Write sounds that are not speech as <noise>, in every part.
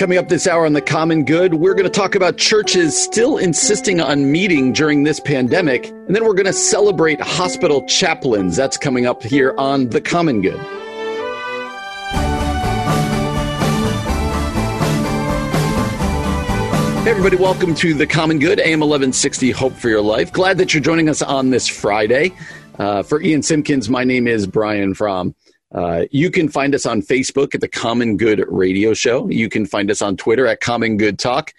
Coming up this hour on The Common Good, we're going to talk about churches still insisting on meeting during this pandemic. And then we're going to celebrate hospital chaplains. That's coming up here on The Common Good. Hey everybody, welcome to The Common Good, AM 1160, Hope for Your Life. Glad that you're joining us on this Friday. Uh, for Ian Simpkins, my name is Brian Fromm. Uh, you can find us on Facebook at the Common Good Radio Show. You can find us on Twitter at Common Good Talk.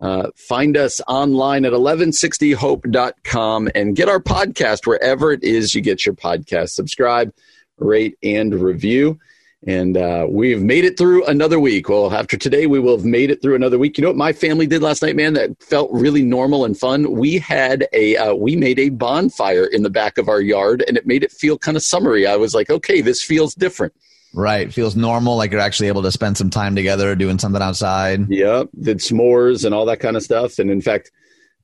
Uh, find us online at 1160hope.com and get our podcast wherever it is you get your podcast. Subscribe, rate, and review. And uh, we've made it through another week. Well, after today, we will have made it through another week. You know what my family did last night, man? That felt really normal and fun. We had a uh, we made a bonfire in the back of our yard, and it made it feel kind of summery. I was like, okay, this feels different. Right, feels normal. Like you're actually able to spend some time together doing something outside. Yep, did s'mores and all that kind of stuff. And in fact,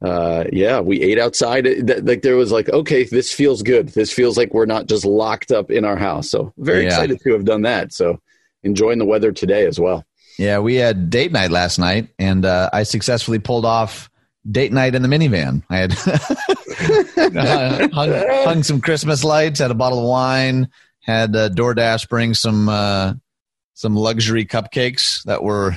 uh, yeah, we ate outside. Like there was like, okay, this feels good. This feels like we're not just locked up in our house. So very yeah. excited to have done that. So enjoying the weather today as well. Yeah, we had date night last night, and uh, I successfully pulled off date night in the minivan. I had <laughs> hung, hung, some Christmas lights, had a bottle of wine, had uh, DoorDash bring some uh, some luxury cupcakes that were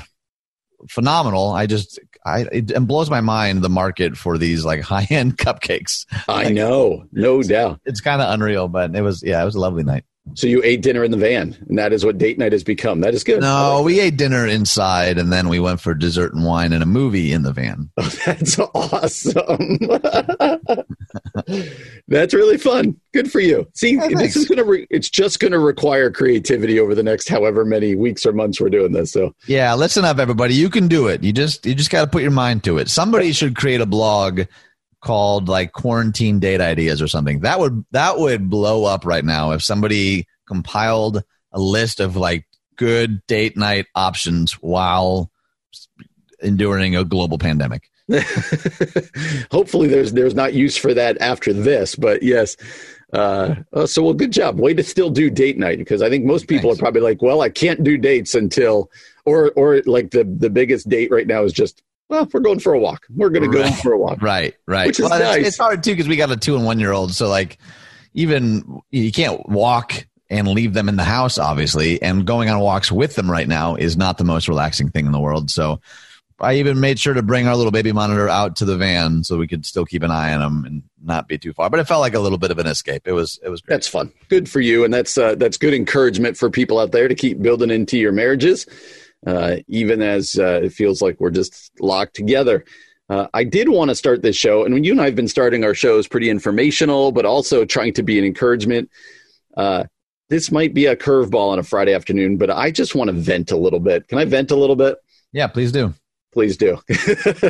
phenomenal. I just I it, it blows my mind the market for these like <laughs> high end cupcakes. I like, know, no it's, doubt. It's kind of unreal, but it was yeah, it was a lovely night. So you ate dinner in the van, and that is what date night has become. That is good. No, we ate dinner inside, and then we went for dessert and wine and a movie in the van. Oh, <laughs> that's awesome. <laughs> that's really fun. Good for you. See, yeah, this is gonna. Re- it's just gonna require creativity over the next however many weeks or months we're doing this. So yeah, listen up, everybody. You can do it. You just you just got to put your mind to it. Somebody should create a blog called like quarantine date ideas or something. That would that would blow up right now if somebody compiled a list of like good date night options while enduring a global pandemic. <laughs> Hopefully there's there's not use for that after this, but yes. Uh, oh, so well, good job. Way to still do date night because I think most people Thanks. are probably like, well, I can't do dates until, or or like the the biggest date right now is just well, we're going for a walk. We're going to go right. for a walk. Right, right. Which is well, nice. It's, it's hard too because we got a two and one year old. So like, even you can't walk and leave them in the house, obviously. And going on walks with them right now is not the most relaxing thing in the world. So I even made sure to bring our little baby monitor out to the van so we could still keep an eye on him and not be too far. But it felt like a little bit of an escape. It was it was great. That's fun. Good for you, and that's uh, that's good encouragement for people out there to keep building into your marriages uh, even as uh, it feels like we're just locked together. Uh, I did want to start this show, and when you and I have been starting our shows pretty informational, but also trying to be an encouragement. Uh, this might be a curveball on a Friday afternoon, but I just want to vent a little bit. Can I vent a little bit? Yeah, please do. Please do.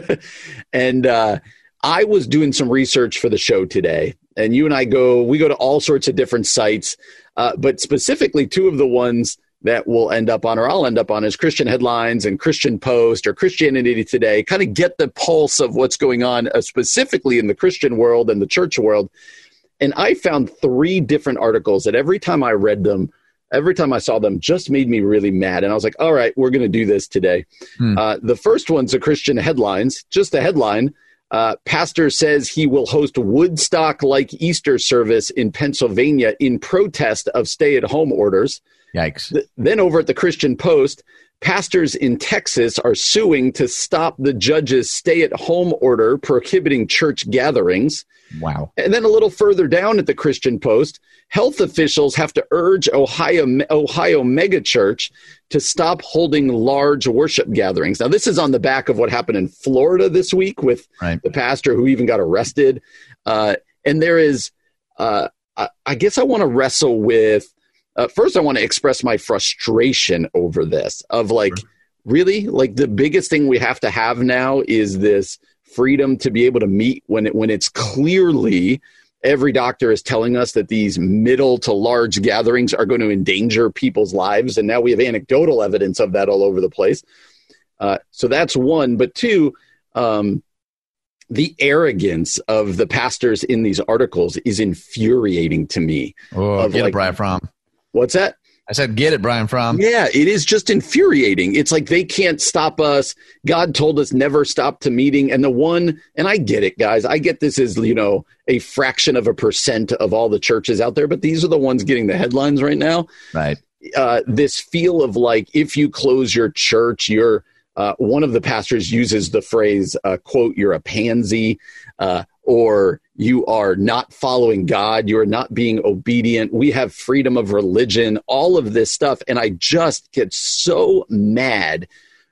<laughs> and uh, I was doing some research for the show today, and you and I go, we go to all sorts of different sites, uh, but specifically two of the ones that we'll end up on, or I'll end up on, is Christian headlines and Christian Post or Christianity Today. Kind of get the pulse of what's going on, uh, specifically in the Christian world and the church world. And I found three different articles that every time I read them, every time I saw them, just made me really mad. And I was like, all right, we're going to do this today. Hmm. Uh, the first one's a Christian headlines, just a headline. Uh, pastor says he will host Woodstock like Easter service in Pennsylvania in protest of stay at home orders. Yikes. Th- then over at the Christian Post, pastors in Texas are suing to stop the judge's stay at home order prohibiting church gatherings. Wow. And then a little further down at the Christian Post, health officials have to urge Ohio Ohio megachurch to stop holding large worship gatherings. Now this is on the back of what happened in Florida this week with right. the pastor who even got arrested. Uh, and there is uh, I, I guess I want to wrestle with uh, first, I want to express my frustration over this of like, sure. really, like the biggest thing we have to have now is this freedom to be able to meet when it when it's clearly every doctor is telling us that these middle to large gatherings are going to endanger people's lives, and now we have anecdotal evidence of that all over the place. Uh, so that's one, but two. Um, the arrogance of the pastors in these articles is infuriating to me. Oh, get like, Brian Fromm. What's that? I said, get it, Brian Fromm. Yeah, it is just infuriating. It's like they can't stop us. God told us never stop to meeting. And the one, and I get it, guys. I get this is, you know, a fraction of a percent of all the churches out there, but these are the ones getting the headlines right now. Right. Uh, this feel of like, if you close your church, you're, uh, one of the pastors uses the phrase, uh, quote, you're a pansy. Uh, or you are not following God, you are not being obedient. We have freedom of religion, all of this stuff. And I just get so mad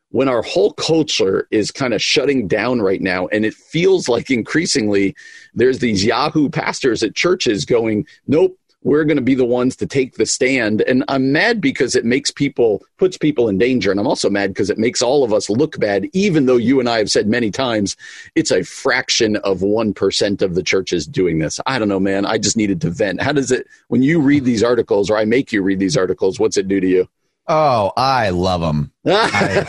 when our whole culture is kind of shutting down right now. And it feels like increasingly there's these Yahoo pastors at churches going, nope, we're going to be the ones to take the stand. And I'm mad because it makes people, puts people in danger. And I'm also mad because it makes all of us look bad, even though you and I have said many times it's a fraction of 1% of the churches doing this. I don't know, man. I just needed to vent. How does it, when you read these articles or I make you read these articles, what's it do to you? Oh, I love them. I,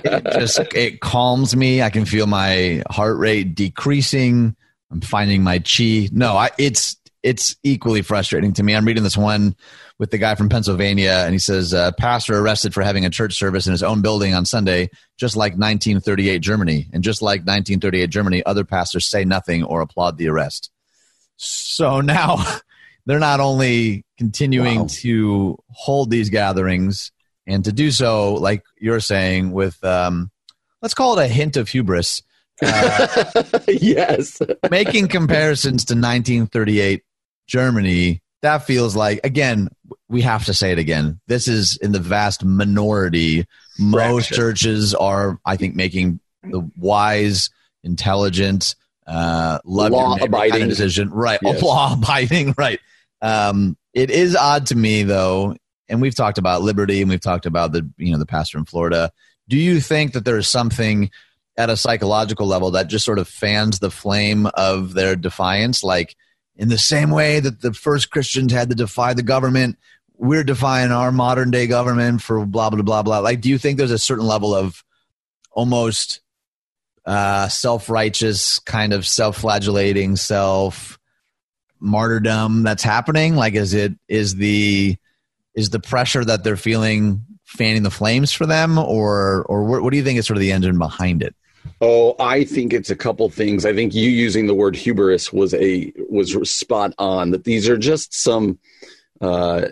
<laughs> it just it calms me. I can feel my heart rate decreasing. I'm finding my chi. No, I, it's it's equally frustrating to me. I'm reading this one with the guy from Pennsylvania, and he says, uh, "Pastor arrested for having a church service in his own building on Sunday, just like 1938 Germany, and just like 1938 Germany, other pastors say nothing or applaud the arrest." So now <laughs> they're not only continuing wow. to hold these gatherings and to do so, like you're saying, with um, let's call it a hint of hubris. Uh, <laughs> yes. making comparisons to 1938 Germany, that feels like again, we have to say it again. This is in the vast minority. Most churches are, I think, making the wise, intelligent, uh, law abiding kind of decision, right? <laughs> Yes. Law abiding, right? Um, it is odd to me though, and we've talked about liberty, and we've talked about the you know the pastor in Florida. Do you think that there is something at a psychological level that just sort of fans the flame of their defiance, like? In the same way that the first Christians had to defy the government, we're defying our modern day government for blah blah blah blah. Like, do you think there's a certain level of almost uh, self righteous, kind of self flagellating, self martyrdom that's happening? Like, is it is the is the pressure that they're feeling fanning the flames for them, or or what, what do you think is sort of the engine behind it? Oh, I think it's a couple things. I think you using the word hubris was a was spot on. That these are just some uh,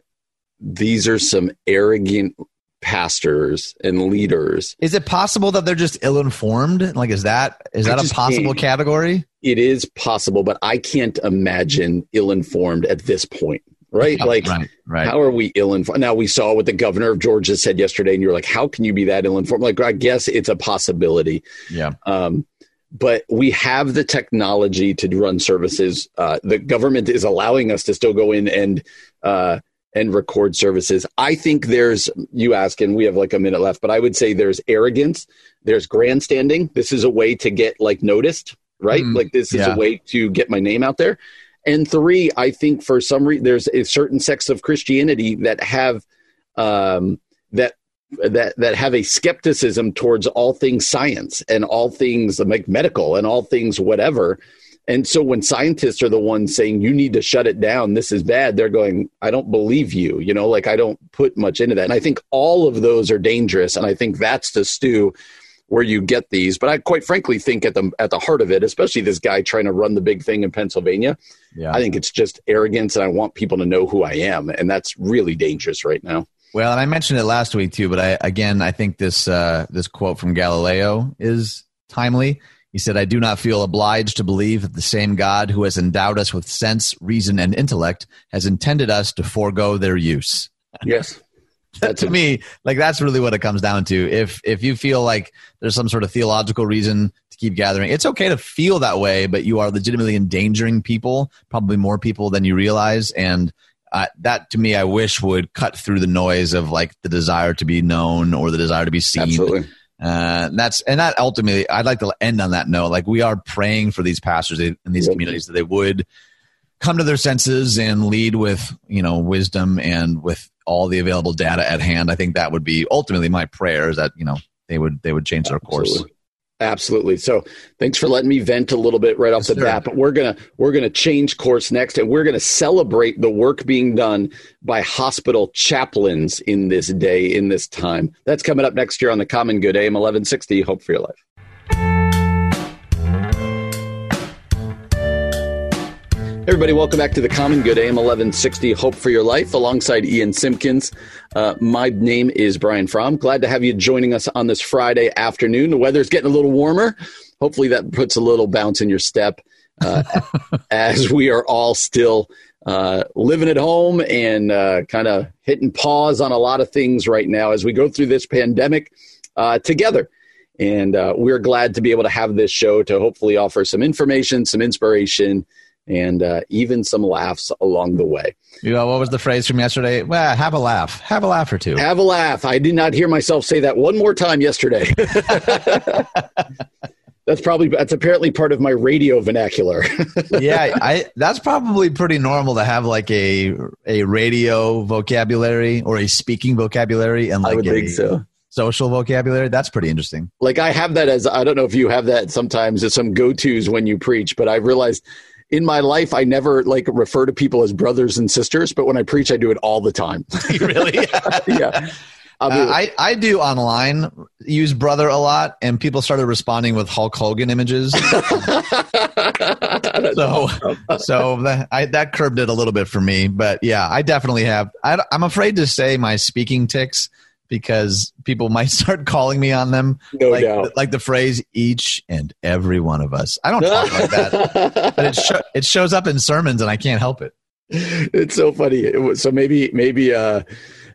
these are some arrogant pastors and leaders. Is it possible that they're just ill-informed? Like, is that is that a possible category? It is possible, but I can't imagine ill-informed at this point right? like, right, right. how are we ill informed? Now, we saw what the governor of Georgia said yesterday, and you're like, how can you be that ill informed? Like, I guess it's a possibility. Yeah. Um, but we have the technology to run services. Uh, the government is allowing us to still go in and uh, and record services. I think there's you ask, and we have like a minute left, but I would say there's arrogance, there's grandstanding. This is a way to get like noticed, right? Mm, like this is yeah. a way to get my name out there. And three, I think for some reason there's a certain sects of Christianity that have um, that that that have a skepticism towards all things science and all things like medical and all things whatever. And so when scientists are the ones saying you need to shut it down, this is bad, they're going, I don't believe you. You know, like I don't put much into that. And I think all of those are dangerous. And I think that's the stew where you get these. But I quite frankly think at the at the heart of it, especially this guy trying to run the big thing in Pennsylvania, yeah. I think it's just arrogance, and I want people to know who I am, and that's really dangerous right now. Well, and I mentioned it last week too, but I again I think this uh, this quote from Galileo is timely. He said, "I do not feel obliged to believe that the same God who has endowed us with sense, reason, and intellect has intended us to forego their use." Yes. <laughs> to me, like that's really what it comes down to. If if you feel like there's some sort of theological reason to keep gathering, it's okay to feel that way, but you are legitimately endangering people, probably more people than you realize, and uh, that to me, I wish would cut through the noise of like the desire to be known or the desire to be seen. Absolutely. Uh, and that's and that ultimately, I'd like to end on that note. Like we are praying for these pastors in these yep. communities that they would come to their senses and lead with you know wisdom and with all the available data at hand. I think that would be ultimately my prayer is that you know they would they would change their course. Absolutely. So thanks for letting me vent a little bit right off yes, the sir. bat. But we're gonna we're gonna change course next, and we're gonna celebrate the work being done by hospital chaplains in this day, in this time. That's coming up next year on the Common Good AM eleven sixty. Hope for your life. Everybody, welcome back to the Common Good AM 1160 Hope for Your Life alongside Ian Simpkins. Uh, my name is Brian Fromm. Glad to have you joining us on this Friday afternoon. The weather's getting a little warmer. Hopefully, that puts a little bounce in your step uh, <laughs> as we are all still uh, living at home and uh, kind of hitting pause on a lot of things right now as we go through this pandemic uh, together. And uh, we're glad to be able to have this show to hopefully offer some information, some inspiration and uh, even some laughs along the way. You know, what was the phrase from yesterday? Well, have a laugh. Have a laugh or two. Have a laugh. I did not hear myself say that one more time yesterday. <laughs> that's probably that's apparently part of my radio vernacular. <laughs> yeah, I that's probably pretty normal to have like a a radio vocabulary or a speaking vocabulary and like a, so social vocabulary. That's pretty interesting. Like I have that as I don't know if you have that sometimes as some go tos when you preach, but I realized in my life, I never like refer to people as brothers and sisters, but when I preach, I do it all the time. <laughs> really? <laughs> yeah. Uh, I, I do online use brother a lot, and people started responding with Hulk Hogan images. <laughs> so so that, I, that curbed it a little bit for me. But yeah, I definitely have. I, I'm afraid to say my speaking ticks because people might <laughs> start calling me on them. No like, doubt. Like the phrase each and every one of us. I don't talk like that, <laughs> but it, it shows up in sermons and I can't help it. It's so funny. So maybe, maybe, uh,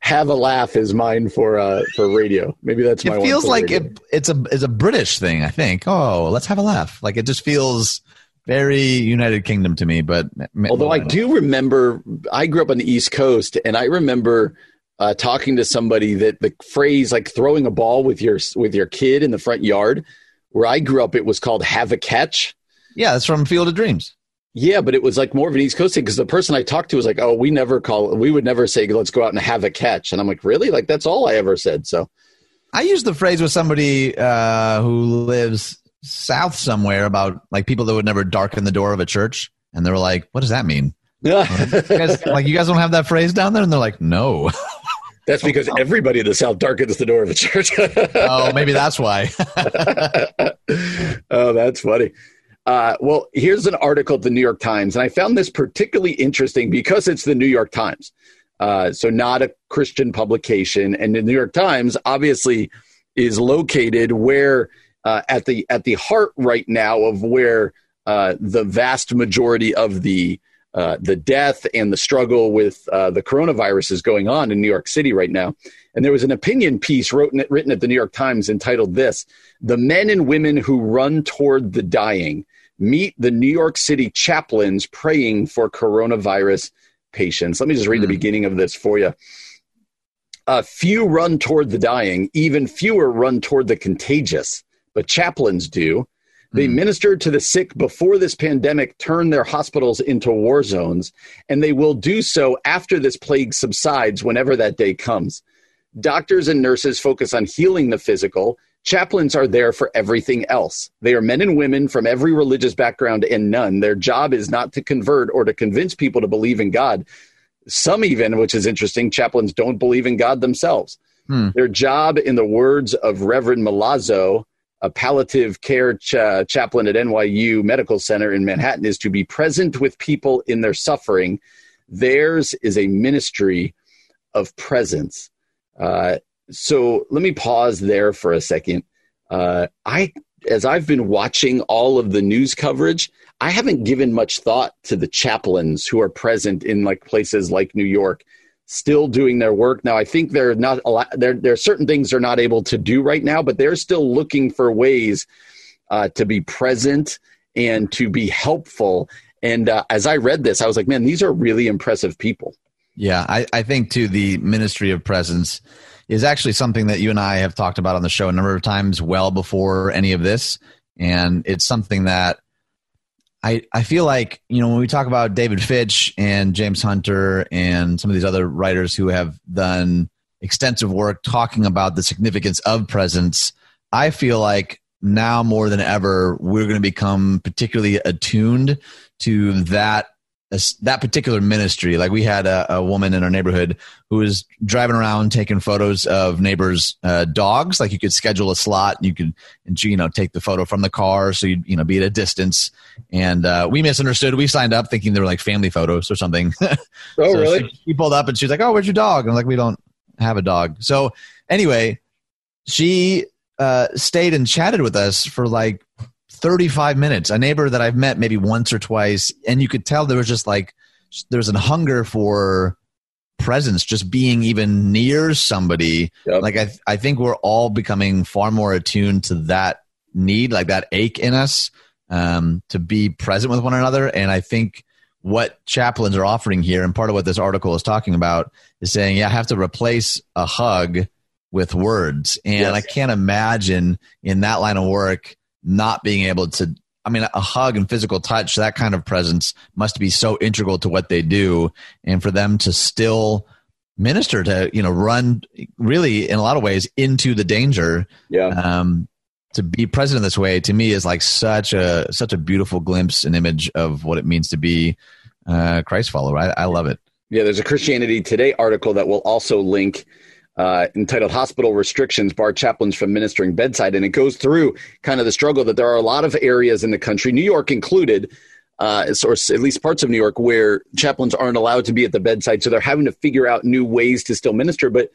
have a laugh is mine for uh for radio. Maybe that's my. It feels like it, it's a it's a British thing. I think. Oh, let's have a laugh. Like it just feels very United Kingdom to me. But although I do remember, I grew up on the East Coast, and I remember uh, talking to somebody that the phrase like throwing a ball with your with your kid in the front yard, where I grew up, it was called have a catch. Yeah, that's from Field of Dreams. Yeah, but it was like more of an East Coast thing because the person I talked to was like, "Oh, we never call, we would never say let's go out and have a catch," and I'm like, "Really? Like that's all I ever said." So, I used the phrase with somebody uh, who lives south somewhere about like people that would never darken the door of a church, and they were like, "What does that mean?" <laughs> Yeah, like you guys don't have that phrase down there, and they're like, "No." <laughs> That's because everybody in the South darkens the door of a church. <laughs> oh, maybe that's why. <laughs> oh, that's funny. Uh, well, here's an article at the New York Times, and I found this particularly interesting because it's the New York Times. Uh, so, not a Christian publication, and the New York Times obviously is located where uh, at the at the heart right now of where uh, the vast majority of the uh, the death and the struggle with uh, the coronavirus is going on in New York City right now. And there was an opinion piece written, written at the New York Times entitled This The Men and Women Who Run Toward the Dying Meet the New York City Chaplains Praying for Coronavirus Patients. Let me just read mm. the hmm. beginning of this for you. Uh, few run toward the dying, even fewer run toward the contagious, but chaplains do. They mm. ministered to the sick before this pandemic turned their hospitals into war zones, and they will do so after this plague subsides, whenever that day comes. Doctors and nurses focus on healing the physical. Chaplains are there for everything else. They are men and women from every religious background and none. Their job is not to convert or to convince people to believe in God. Some, even, which is interesting, chaplains don't believe in God themselves. Hmm. Their job, in the words of Reverend Milazzo, a palliative care ch- chaplain at NYU Medical Center in Manhattan is to be present with people in their suffering. Theirs is a ministry of presence. Uh, so let me pause there for a second. Uh, I, as I've been watching all of the news coverage, I haven't given much thought to the chaplains who are present in like places like New York still doing their work. Now, I think they're not a lot, there, there are certain things they're not able to do right now, but they're still looking for ways uh, to be present and to be helpful. And uh, as I read this, I was like, man, these are really impressive people. Yeah, I, I think too the ministry of presence is actually something that you and I have talked about on the show a number of times well before any of this. And it's something that I, I feel like, you know, when we talk about David Fitch and James Hunter and some of these other writers who have done extensive work talking about the significance of presence, I feel like now more than ever, we're going to become particularly attuned to that that particular ministry. Like we had a, a, woman in our neighborhood who was driving around taking photos of neighbors' uh, dogs. Like you could schedule a slot, and you could, you know, take the photo from the car, so you you know be at a distance. And uh, we misunderstood. We signed up thinking they were like family photos or something. <laughs> oh, so really? She, she, pulled up and she was like, "Oh, where's your dog?" And I'm like, "We don't have a dog." So anyway, she uh, stayed and chatted with us for like 35 minutes. A neighbor that I've met maybe once or twice, and you could tell there was just like there's a hunger for presence, just being even near somebody. Yep. Like I, I think we're all becoming far more attuned to that need, like that ache in us, um, to be present with one another. And I think what chaplains are offering here, and part of what this article is talking about, is saying, yeah, I have to replace a hug with words. And yes. I can't imagine in that line of work not being able to I mean, a hug and physical touch, that kind of presence must be so integral to what they do. And for them to still minister to, you know, run really in a lot of ways into the danger. Yeah. Um, to be present in this way to me is like such a such a beautiful glimpse and image of what it means to be uh, Christ follower. I, I love it. Yeah, there's a Christianity Today article that will also link uh, entitled Hospital Restrictions Bar Chaplains from Ministering Bedside. And it goes through kind of the struggle that there are a lot of areas in the country, New York included, uh, or at least parts of New York, where chaplains aren't allowed to be at the bedside. So they're having to figure out new ways to still minister. But,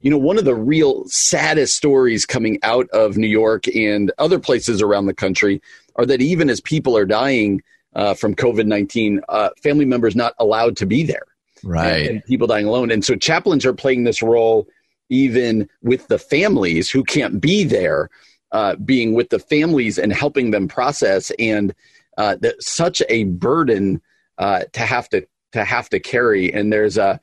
you know, one of the real saddest stories coming out of New York and other places around the country are that even as people are dying uh, from COVID 19, uh, family members not allowed to be there. Right. And, and people dying alone. And so chaplains are playing this role even with the families who can't be there, uh, being with the families and helping them process, and uh, that such a burden uh, to have to to have to carry. And there's a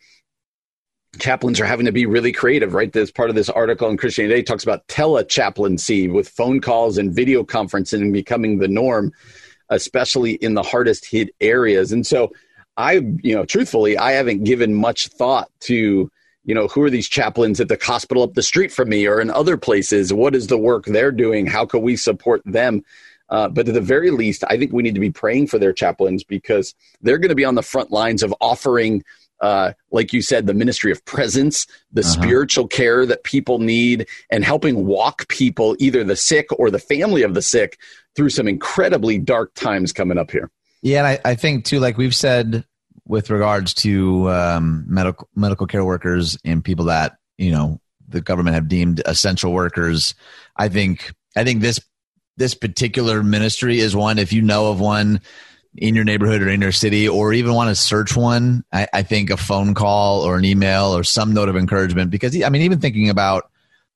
chaplains are having to be really creative, right? This part of this article in Christianity Today talks about telechaplaincy with phone calls and video conferencing becoming the norm, especially in the hardest hit areas. And so, I, you know, truthfully, I haven't given much thought to you know, who are these chaplains at the hospital up the street from me or in other places? What is the work they're doing? How can we support them? Uh, but at the very least, I think we need to be praying for their chaplains because they're going to be on the front lines of offering, uh, like you said, the ministry of presence, the uh-huh. spiritual care that people need, and helping walk people, either the sick or the family of the sick, through some incredibly dark times coming up here. Yeah, and I, I think too, like we've said with regards to um, medical medical care workers and people that you know the government have deemed essential workers. I think I think this this particular ministry is one. If you know of one in your neighborhood or in your city, or even want to search one, I, I think a phone call or an email or some note of encouragement. Because I mean, even thinking about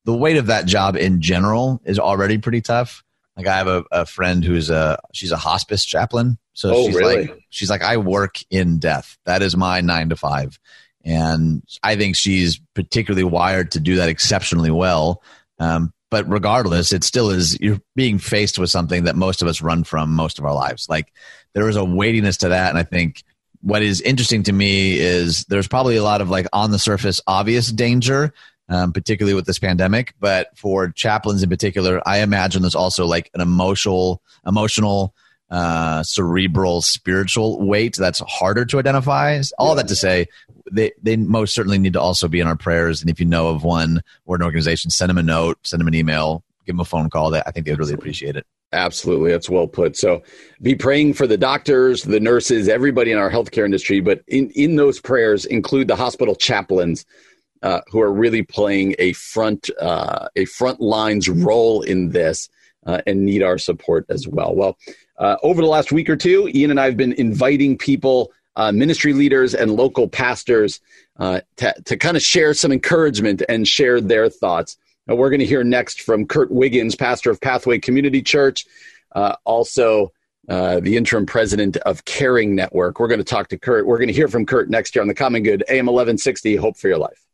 the weight of that job in general is already pretty tough. Like I have a, a friend who's a she's a hospice chaplain so oh, she's really? like, she's like, I work in death. That is my nine to five. And I think she's particularly wired to do that exceptionally well. Um, but regardless, it still is, you're being faced with something that most of us run from most of our lives. Like there is a weightiness to that. And I think what is interesting to me is there's probably a lot of like on the surface obvious danger um, particularly with this pandemic. But for chaplains in particular, I imagine there's also like an emotional, emotional uh, cerebral, spiritual weight that's harder to identify. All that to say, they, they most certainly need to also be in our prayers. And if you know of one or an organization, send them a note, send them an email, give them a phone call. That I think they would really appreciate it. Absolutely. That's well put. So be praying for the doctors, the nurses, everybody in our healthcare industry, but in, in those prayers include the hospital chaplains uh, who are really playing a front, uh, a front lines role in this uh, and need our support as well. Well, uh, over the last week or two, Ian and I have been inviting people, uh, ministry leaders, and local pastors to, to kind of share some encouragement and share their thoughts. we're going to hear next from Kirt Wiggins, pastor of Pathway Community Church, also uh, the interim president of Caring Network. We're going to talk to Kirt. We're going to hear from Kirt next year on the Common Good, AM 1160, Hope for Your Life.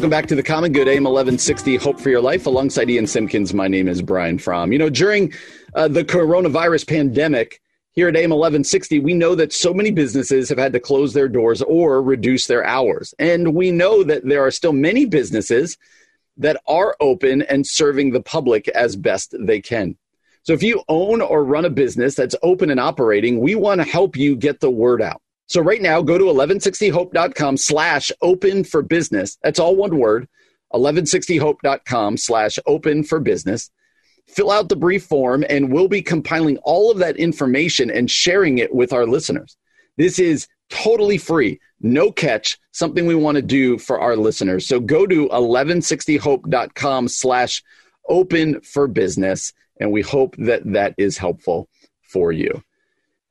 Welcome back to the Common Good AM 1160 Hope for Your Life. Alongside Ian Simpkins, my name is Brian Fromm. You know, during uh, the coronavirus pandemic, Here at AM 1160, we know that so many businesses have had to close their doors or reduce their hours. And we know that there are still many businesses that are open and serving the public as best they can. So if you own or run a business that's open and operating, we want to help you get the word out. So right now, go to 1160hope.com slash open for business. That's all one word, 1160hope.com slash open for business fill out the brief form, and we'll be compiling all of that information and sharing it with our listeners. This is totally free, no catch, something we want to do for our listeners. So go to 1160hope.com slash open for business, and we hope that that is helpful for you.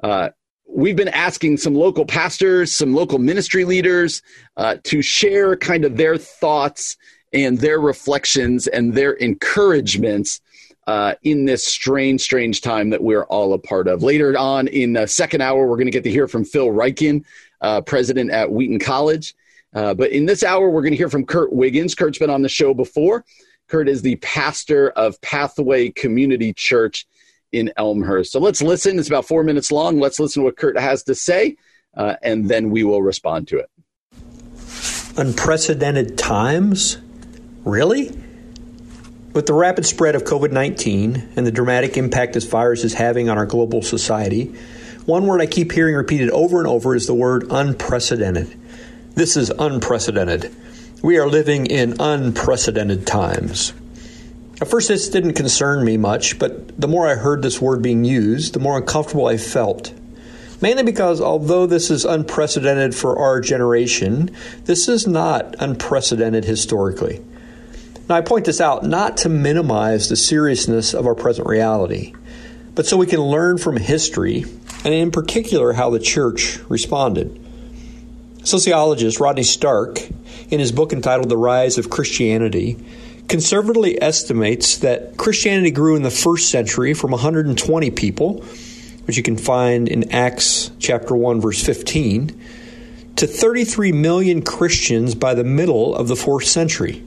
Uh, we've been asking some local pastors, some local ministry leaders uh, to share kind of their thoughts and their reflections and their encouragements uh, in this strange, strange time that we're all a part of. Later on in the second hour, we're going to get to hear from Phil Ryken, uh, president at Wheaton College. Uh, but in this hour, we're going to hear from Kirt Wiggins. Kirt's been on the show before. Kirt is the pastor of Pathway Community Church in Elmhurst. So let's listen. It's about four minutes long. Let's listen to what Kirt has to say, uh, and then we will respond to it. Unprecedented times? Really? With the rapid spread of COVID 19 and the dramatic impact this virus is having on our global society, one word I keep hearing repeated over and over is the word unprecedented. This is unprecedented. We are living in unprecedented times. At first, this didn't concern me much, but the more I heard this word being used, the more uncomfortable I felt. Mainly because although this is unprecedented for our generation, this is not unprecedented historically. Now, I point this out not to minimize the seriousness of our present reality, but so we can learn from history, and in particular, how the church responded. Sociologist Rodney Stark, in his book entitled The Rise of Christianity, conservatively estimates that Christianity grew in the first century from 120 people, which you can find in Acts chapter 1 verse 15, to 33 million Christians by the middle of the 4th century.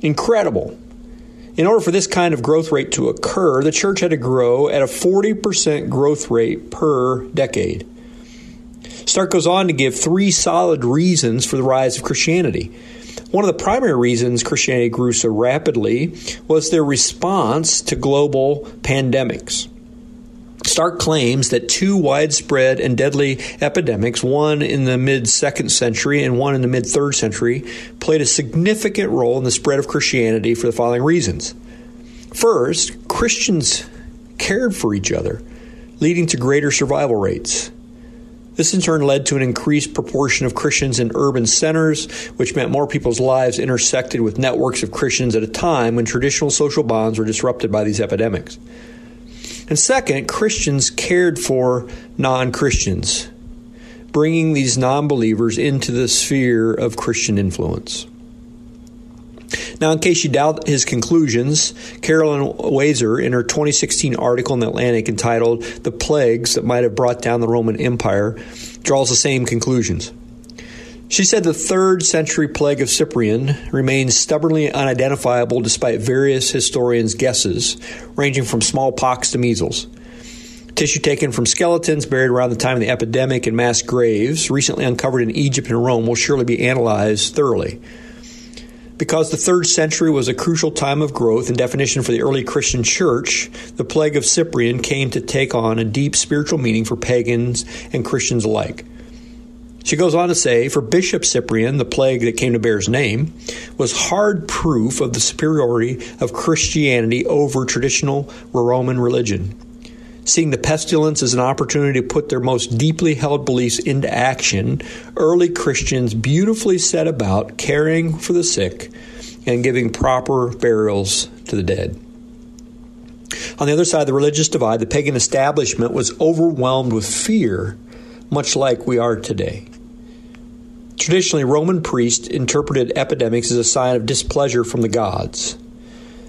Incredible. In order for this kind of growth rate to occur, the church had to grow at a 40% growth rate per decade. Stark goes on to give three solid reasons for the rise of Christianity. One of the primary reasons Christianity grew so rapidly was their response to global pandemics. Stark claims that two widespread and deadly epidemics, one in the mid second century and one in the mid third century, played a significant role in the spread of Christianity for the following reasons. First, Christians cared for each other, leading to greater survival rates. This in turn led to an increased proportion of Christians in urban centers, which meant more people's lives intersected with networks of Christians at a time when traditional social bonds were disrupted by these epidemics. And second, Christians cared for non Christians, bringing these non believers into the sphere of Christian influence. Now, in case you doubt his conclusions, Carolyn Wazer, in her 2016 article in The Atlantic entitled The Plagues That Might Have Brought Down the Roman Empire, draws the same conclusions. She said the third century plague of Cyprian remains stubbornly unidentifiable despite various historians' guesses, ranging from smallpox to measles. Tissue taken from skeletons buried around the time of the epidemic in mass graves, recently uncovered in Egypt and Rome, will surely be analyzed thoroughly. Because the third century was a crucial time of growth and definition for the early Christian church, the plague of Cyprian came to take on a deep spiritual meaning for pagans and Christians alike. She goes on to say, for Bishop Cyprian, the plague that came to bear his name was hard proof of the superiority of Christianity over traditional Roman religion. Seeing the pestilence as an opportunity to put their most deeply held beliefs into action, early Christians beautifully set about caring for the sick and giving proper burials to the dead. On the other side of the religious divide, the pagan establishment was overwhelmed with fear, much like we are today. Traditionally, Roman priests interpreted epidemics as a sign of displeasure from the gods.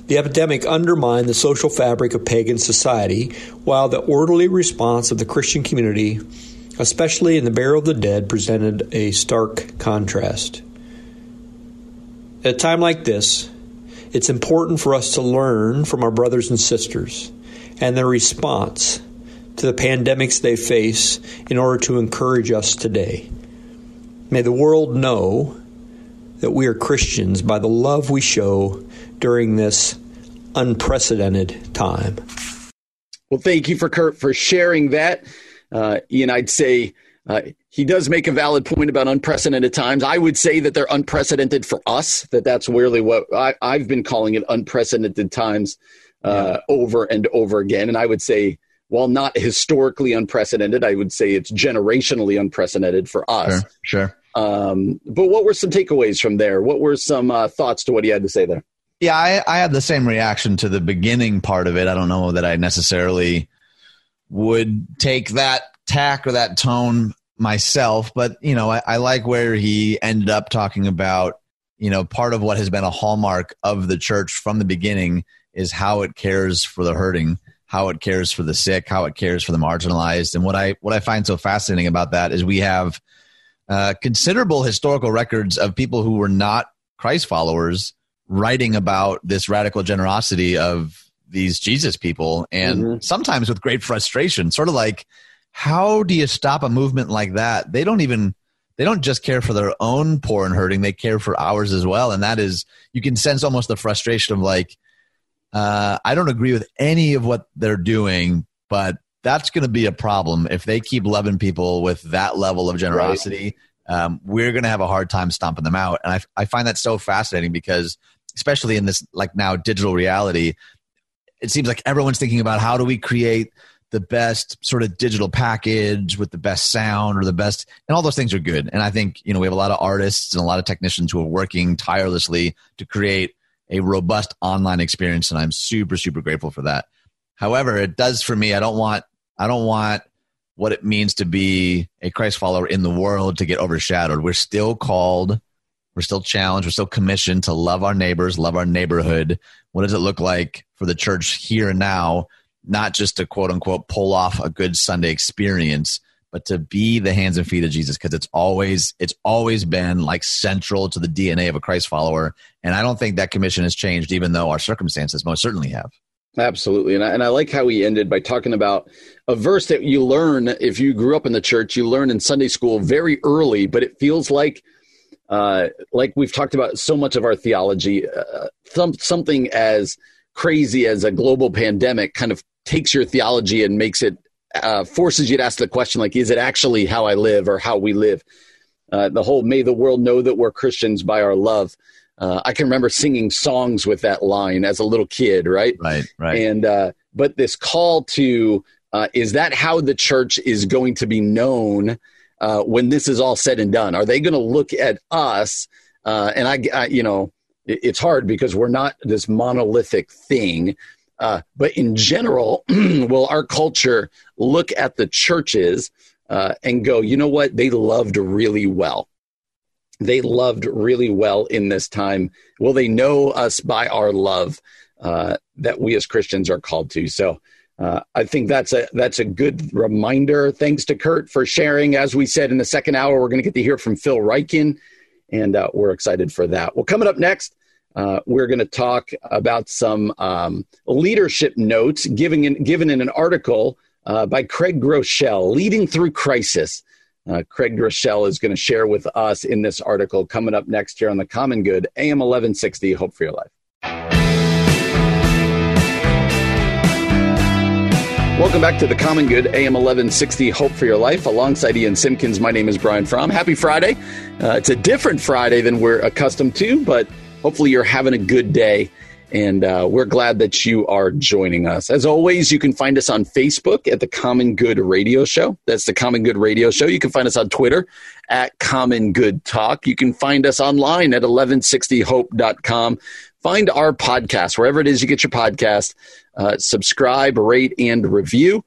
The epidemic undermined the social fabric of pagan society, while the orderly response of the Christian community, especially in the burial of the dead, presented a stark contrast. At a time like this, it's important for us to learn from our brothers and sisters and their response to the pandemics they face in order to encourage us today. May the world know that we are Christians by the love we show during this unprecedented time. Well, thank you for Kirt for sharing that. Uh, Ian, I'd say uh, he does make a valid point about unprecedented times. I would say that they're unprecedented for us. That that's really what I, have been calling it unprecedented times uh, yeah. over and over again. And I would say, while not historically unprecedented, I would say it's generationally unprecedented for us. Sure. sure. Um, but what were some takeaways from there? What were some uh, thoughts to what he had to say there? Yeah, I, I had the same reaction to the beginning part of it. I don't know that I necessarily would take that tack or that tone myself, but you know, I, I like where he ended up talking about, you know, part of what has been a hallmark of the church from the beginning is how it cares for the hurting, how it cares for the sick, how it cares for the marginalized. And what I what I find so fascinating about that is we have uh, considerable historical records of people who were not Christ followers writing about this radical generosity of these Jesus people, and mm-hmm. sometimes with great frustration. Sort of like, how do you stop a movement like that? They don't even they don't just care for their own poor and hurting; they care for ours as well. And that is, you can sense almost the frustration of like, uh, I don't agree with any of what they're doing, but that's going to be a problem if they keep loving people with that level of generosity. Right. Um, we're going to have a hard time stomping them out. And I, I find that so fascinating because especially in this like now digital reality, it seems like everyone's thinking about how do we create the best sort of digital package with the best sound or the best and all those things are good. And i think you know we have a lot of artists and a lot of technicians who are working tirelessly to create a robust online experience and i'm super super grateful for that. However it does for me i don't want i don't want what it means to be a christ follower in the world to get overshadowed. We're still called we're still challenged. We're still commissioned to love our neighbors, love our neighborhood. What does it look like for the church here and now? Not just to quote unquote pull off a good Sunday experience, but to be the hands and feet of Jesus because it's always it's always been like central to the DNA of a Christ follower. And I don't think that commission has changed, even though our circumstances most certainly have. Absolutely. And I, and I like how he ended by talking about a verse that you learn if you grew up in the church, you learn in Sunday school very early, but it feels like uh, like we've talked about so much of our theology, uh, some, something as crazy as a global pandemic kind of takes your theology and makes it uh, forces you to ask the question like, is it actually how I live or how we live? Uh, the whole "May the world know that we're Christians by our love." Uh, I can remember singing songs with that line as a little kid, right? Right, right. And uh, but this call to is that how the church is going to be known? Uh, when this is all said and done? Are they going to look at us? Uh, and I, I, you know, it, it's hard because we're not this monolithic thing. Uh, but in general, <clears throat> will our culture look at the churches uh, and go, you know what? They loved really well. They loved really well in this time. Will they know us by our love uh, that we as Christians are called to? So, uh, I think that's a that's a good reminder. Thanks to Kirt for sharing. As we said in the second hour, we're going to get to hear from Phil Ryken, and uh, we're excited for that. Well, coming up next, uh, we're going to talk about some um, leadership notes given in, given in an article uh, by Craig Groeschel, "Leading Through Crisis." Uh, Craig Groeschel is going to share with us in this article coming up next here on the Common Good, AM 1160. Hope for your life. Welcome back to the Common Good, AM 1160, Hope for Your Life. Alongside Ian Simpkins, my name is Brian Fromm. Happy Friday. Uh, it's a different Friday than we're accustomed to, but hopefully you're having a good day. And uh, we're glad that you are joining us. As always, you can find us on Facebook at the Common Good Radio Show. That's the Common Good Radio Show. You can find us on Twitter at Common Good Talk. You can find us online at 1160hope.com. Find our podcast wherever it is you get your podcast. Uh, subscribe, rate, and review.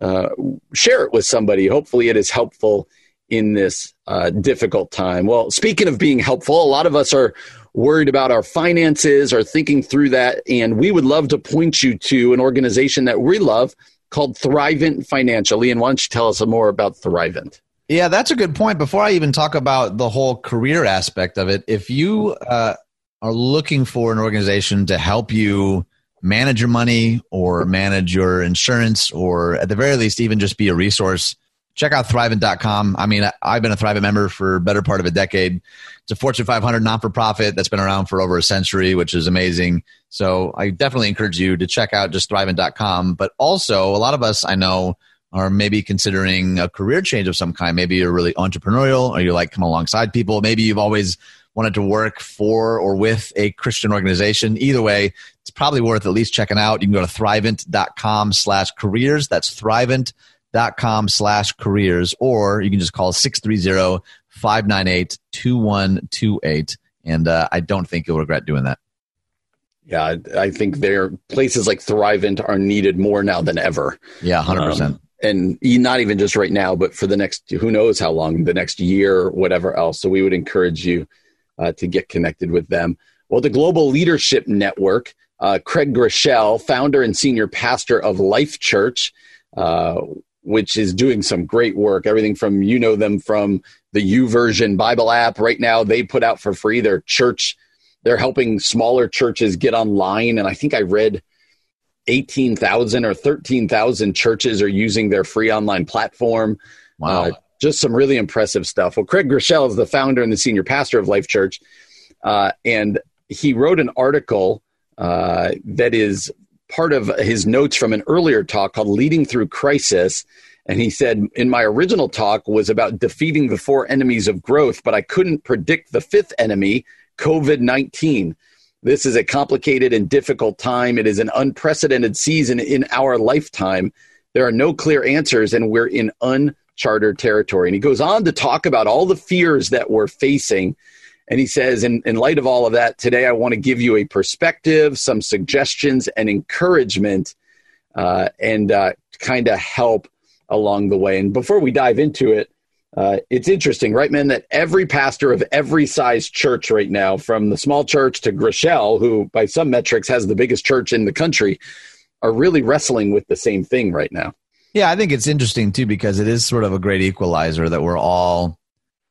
Uh, share it with somebody. Hopefully, it is helpful in this uh, difficult time. Well, speaking of being helpful, a lot of us are worried about our finances or thinking through that. And we would love to point you to an organization that we love called Thrivent Financially. And why don't you tell us more about Thrivent? Yeah, that's a good point. Before I even talk about the whole career aspect of it, if you uh, are looking for an organization to help you manage your money or manage your insurance or at the very least even just be a resource. Check out thrivent.com i mean i've been a thrivent member for better part of a decade. It's a fortune 500 non-for-profit that's been around for over a century which is amazing. So i definitely encourage you to check out just thrivent.com but also a lot of us i know are maybe considering a career change of some kind. Maybe you're really entrepreneurial or you like come alongside people. Maybe you've always wanted to work for or with a Christian organization. Either way, it's probably worth at least checking out. You can go to thrivent.com slash careers. That's thrivent.com slash careers, or you can just call 630 598 2128. And uh, I don't think you'll regret doing that. Yeah, I think there places like Thrivent are needed more now than ever. Yeah, 100%. Um, and not even just right now, but for the next who knows how long, the next year, whatever else. So we would encourage you uh, to get connected with them. Well, the Global Leadership Network, uh, Craig Groeschel, founder and senior pastor of Life Church, uh, which is doing some great work. Everything from you know them from the YouVersion Bible app. Right now, they put out for free their church. They're helping smaller churches get online, and I think I read 18,000 or 13,000 churches are using their free online platform. Wow. Uh, just some really impressive stuff. Well, Craig Groeschel is the founder and the senior pastor of Life Church, uh, and he wrote an article uh, that is part of his notes from an earlier talk called "Leading Through Crisis." And he said, "In my original talk was about defeating the four enemies of growth, but I couldn't predict the fifth enemy, COVID nineteen." This is a complicated and difficult time. It is an unprecedented season in our lifetime. There are no clear answers, and we're in un charter territory. And he goes on to talk about all the fears that we're facing. And he says, in, in light of all of that, today I want to give you a perspective, some suggestions, and encouragement, uh, and uh, kind of help along the way. And before we dive into it, uh, it's interesting, right, man, that every pastor of every size church right now, from the small church to Groeschel, who by some metrics has the biggest church in the country, are really wrestling with the same thing right now. Yeah, I think it's interesting too because it is sort of a great equalizer that we're all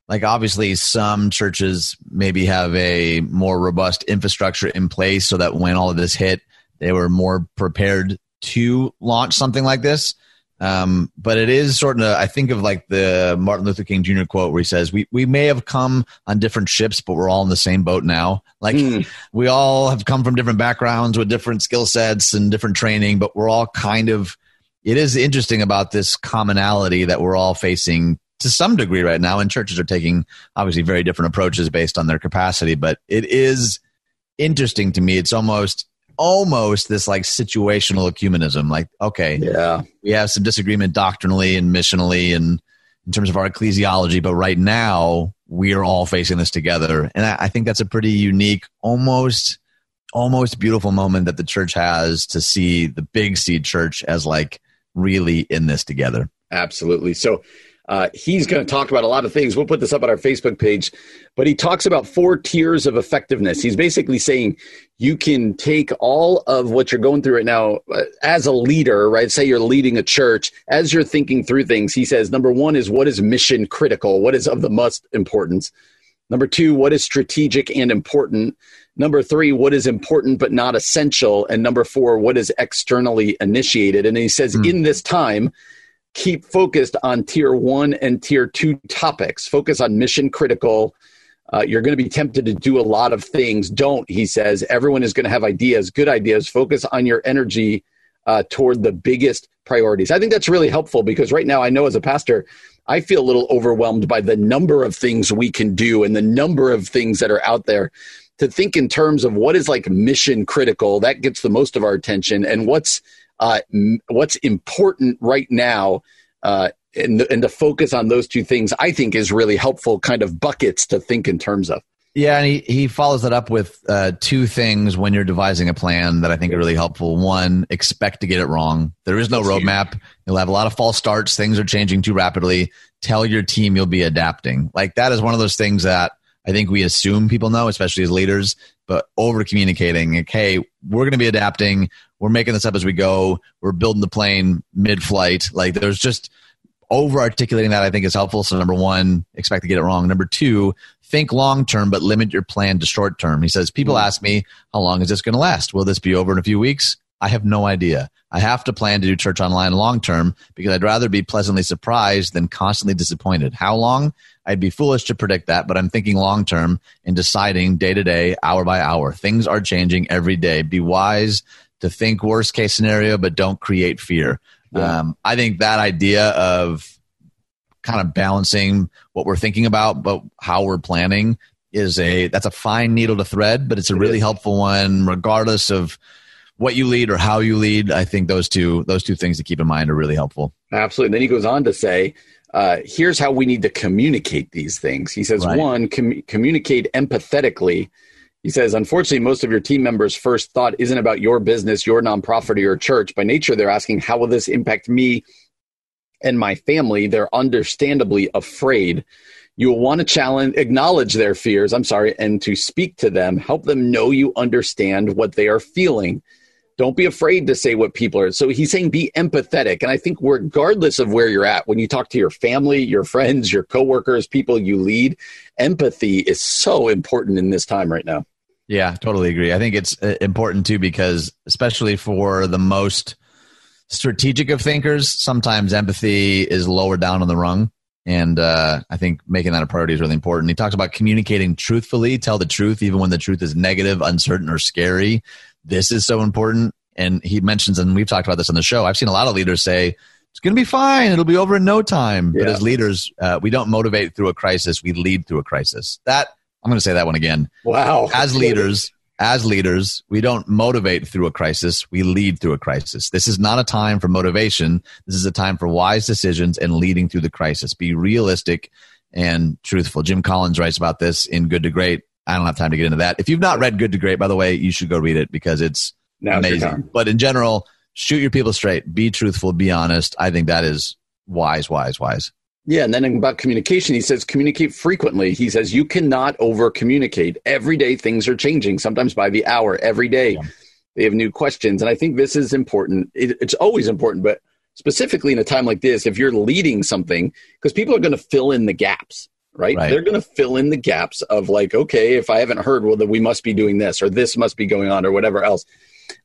like obviously some churches maybe have a more robust infrastructure in place so that when all of this hit, they were more prepared to launch something like this. Um, but it is sort of, I think of like the Martin Luther King Jr. quote where he says, we, we may have come on different ships, but we're all in the same boat now. Like mm. we all have come from different backgrounds with different skill sets and different training, but we're all kind of it is interesting about this commonality that we're all facing to some degree right now, and churches are taking obviously very different approaches based on their capacity. But it is interesting to me. It's almost almost this like situational ecumenism. Like, okay, yeah, we have some disagreement doctrinally and missionally and in terms of our ecclesiology, but right now we are all facing this together, and I, I think that's a pretty unique, almost almost beautiful moment that the church has to see the big seed church as like really in this together. Absolutely. So uh, he's going to talk about a lot of things. We'll put this up on our Facebook page, but he talks about four tiers of effectiveness. He's basically saying you can take all of what you're going through right now uh, as a leader, right? Say you're leading a church, as you're thinking through things. He says, number one is what is mission critical? What is of the most importance? Number two, what is strategic and important? Number three, what is important but not essential? And number four, what is externally initiated? And he says, mm. in this time, keep focused on tier one and tier two topics. Focus on mission critical. Uh, you're going to be tempted to do a lot of things. Don't, he says. Everyone is going to have ideas, good ideas. Focus on your energy uh, toward the biggest priorities. I think that's really helpful because right now I know as a pastor, I feel a little overwhelmed by the number of things we can do and the number of things that are out there to think in terms of what is like mission critical that gets the most of our attention and what's uh, what's important right now uh, and, and to focus on those two things i think is really helpful kind of buckets to think in terms of yeah, and he, he follows that up with uh, two things when you're devising a plan that I think are really helpful. One, expect to get it wrong. There is no roadmap. You'll have a lot of false starts. Things are changing too rapidly. Tell your team you'll be adapting. Like that is one of those things that I think we assume people know, especially as leaders, but over communicating, like, hey, we're going to be adapting. We're making this up as we go. We're building the plane mid flight. Like there's just over articulating that, I think is helpful. So, number one, expect to get it wrong. Number two, think long term, but limit your plan to short term. He says, People mm-hmm. ask me, how long is this going to last? Will this be over in a few weeks? I have no idea. I have to plan to do church online long term because I'd rather be pleasantly surprised than constantly disappointed. How long? I'd be foolish to predict that, but I'm thinking long term and deciding day to day, hour by hour. Things are changing every day. Be wise to think worst case scenario, but don't create fear. Yeah. Um, I think that idea of kind of balancing what we're thinking about, but how we're planning is a that's a fine needle to thread, but it's a really helpful one, regardless of what you lead or how you lead. I think those two those two things to keep in mind are really helpful. Absolutely. And then he goes on to say, uh, here's how we need to communicate these things. He says, right. one, com- communicate empathetically. He says, unfortunately, most of your team members' first thought isn't about your business, your nonprofit, or your church. By nature, they're asking, how will this impact me and my family? They're understandably afraid. You will want to challenge, acknowledge their fears, I'm sorry, and to speak to them, help them know you understand what they are feeling. Don't be afraid to say what people are. So he's saying be empathetic. And I think regardless of where you're at, when you talk to your family, your friends, your coworkers, people you lead, empathy is so important in this time right now. Yeah, totally agree. I think it's uh, important too because especially for the most strategic of thinkers, sometimes empathy is lower down on the rung. And uh, I think making that a priority is really important. He talks about communicating truthfully, tell the truth, even when the truth is negative, uncertain, or scary. This is so important. And he mentions, and we've talked about this on the show. I've seen a lot of leaders say, it's going to be fine. It'll be over in no time. Yeah. But as leaders, uh, we don't motivate through a crisis. We lead through a crisis. That I'm going to say that one again. Wow. As leaders, as leaders, we don't motivate through a crisis. We lead through a crisis. This is not a time for motivation. This is a time for wise decisions and leading through the crisis. Be realistic and truthful. Jim Collins writes about this in Good to Great. I don't have time to get into that. If you've not read Good to Great, by the way, you should go read it because it's Now's amazing. But in general, shoot your people straight. Be truthful. Be honest. I think that is wise, wise, wise. Yeah, and then about communication, he says communicate frequently. He says you cannot over communicate. Every day things are changing, sometimes by the hour, every day. Yeah. They have new questions. And I think this is important. It, it's always important, but specifically in a time like this, if you're leading something, because people are going to fill in the gaps, right? right. They're going to fill in the gaps of like, okay, if I haven't heard, well, then we must be doing this or this must be going on or whatever else.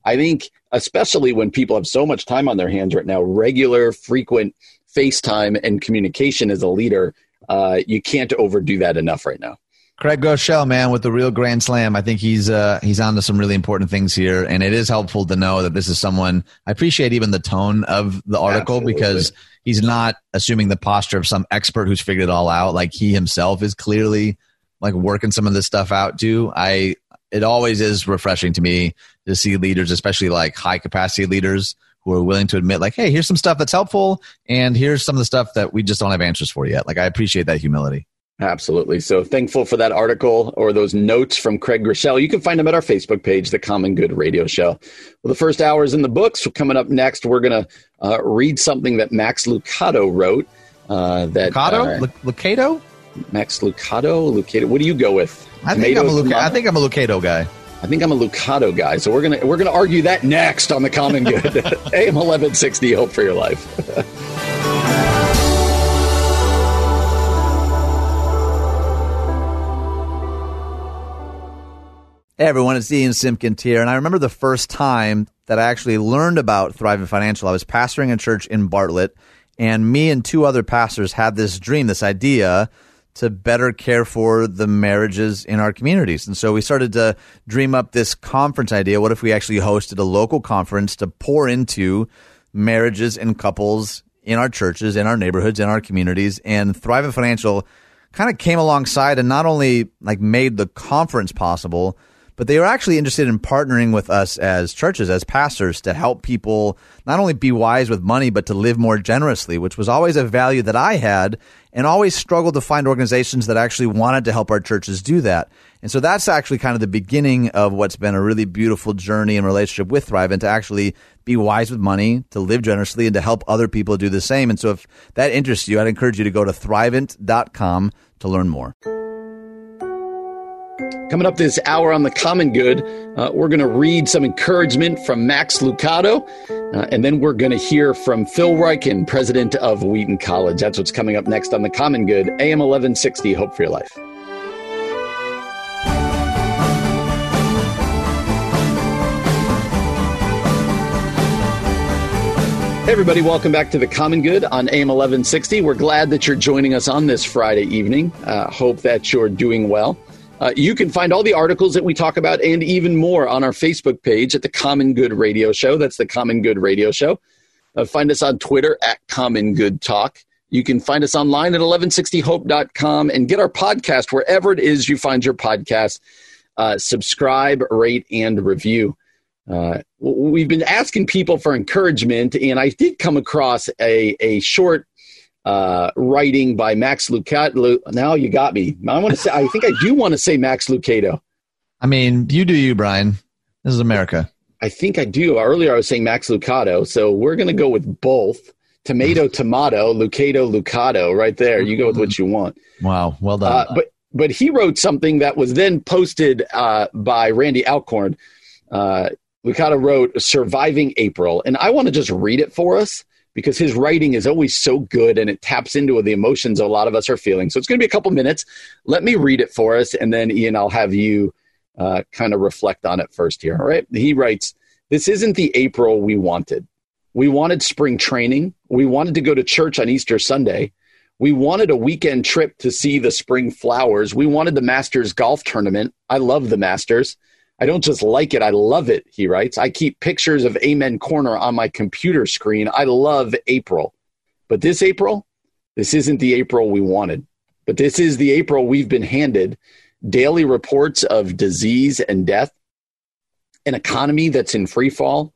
I think, especially when people have so much time on their hands right now, regular, frequent FaceTime and communication as a leader, uh, you can't overdo that enough right now. Craig Groeschel, man, with the real Grand Slam. I think he's uh, he's on to some really important things here, and it is helpful to know that this is someone. I appreciate even the tone of the article Absolutely. because he's not assuming the posture of some expert who's figured it all out. Like he himself is clearly like working some of this stuff out too. I it always is refreshing to me to see leaders, especially like high capacity leaders, who are willing to admit like hey here's some stuff that's helpful and here's some of the stuff that we just don't have answers for yet like i appreciate that humility Absolutely. So thankful for that article or those notes from Craig Groeschel. You can find them at our Facebook page, The Common Good Radio Show. Well, the first hour is in the books. Coming up next, we're going to uh, read something that Max Lucado wrote. Uh, that Lucado? Uh, Lucado? Max Lucado? Lucado? What do you go with? I think, I'm a Luc- I think I'm a Lucado guy. I think I'm a Lucado guy, so we're gonna we're gonna argue that next on the Common Good. <laughs> AM 1160, Hope for Your Life. <laughs> Hey everyone, it's Ian Simpkins here, and I remember the first time that I actually learned about Thrivent Financial. I was pastoring a church in Bartlett, and me and two other pastors had this dream, this idea to better care for the marriages in our communities. And so we started to dream up this conference idea. What if we actually hosted a local conference to pour into marriages and couples in our churches, in our neighborhoods, in our communities? And Thrivent Financial kind of came alongside and not only like made the conference possible, but they were actually interested in partnering with us as churches, as pastors, to help people not only be wise with money, but to live more generously, which was always a value that I had and always struggled to find organizations that actually wanted to help our churches do that. And so that's actually kind of the beginning of what's been a really beautiful journey and relationship with Thrivent to actually be wise with money, to live generously, and to help other people do the same. And so if that interests you, I'd encourage you to go to thrivent.com to learn more. Coming up this hour on the Common Good, uh, we're going to read some encouragement from Max Lucado, uh, and then we're going to hear from Phil Ryken, president of Wheaton College. That's what's coming up next on the Common Good, AM 1160. Hope for your life. Hey everybody. Welcome back to the Common Good on AM 1160. We're glad that you're joining us on this Friday evening. Uh, hope that you're doing well. Uh, you can find all the articles that we talk about and even more on our Facebook page at the Common Good Radio Show. That's the Common Good Radio Show. Uh, find us on Twitter at Common Good Talk. You can find us online at 1160hope.com and get our podcast wherever it is you find your podcast. Uh, subscribe, rate, and review. Uh, we've been asking people for encouragement, and I did come across a, a short uh, writing by Max Lucado. Now you got me. I want to say. I think I do want to say Max Lucado. I mean, you do you, Brian. This is America. I think I do. Earlier, I was saying Max Lucado, so we're going to go with both. Tomato, tomato, Lucado, Lucado. Right there. You go with what you want. Wow. Well done. Uh, but but he wrote something that was then posted uh, by Randy Alcorn. Uh, Lucado wrote "Surviving April," and I want to just read it for us because his writing is always so good and it taps into the emotions a lot of us are feeling. So it's going to be a couple minutes. Let me read it for us, and then Ian, I'll have you uh, kind of reflect on it first here. All right. He writes, This isn't the April we wanted. We wanted spring training. We wanted to go to church on Easter Sunday. We wanted a weekend trip to see the spring flowers. We wanted the Masters golf tournament. I love the Masters. I don't just like it, I love it, he writes. I keep pictures of Amen Corner on my computer screen. I love April. But this April, this isn't the April we wanted. But this is the April we've been handed daily reports of disease and death, an economy that's in free fall,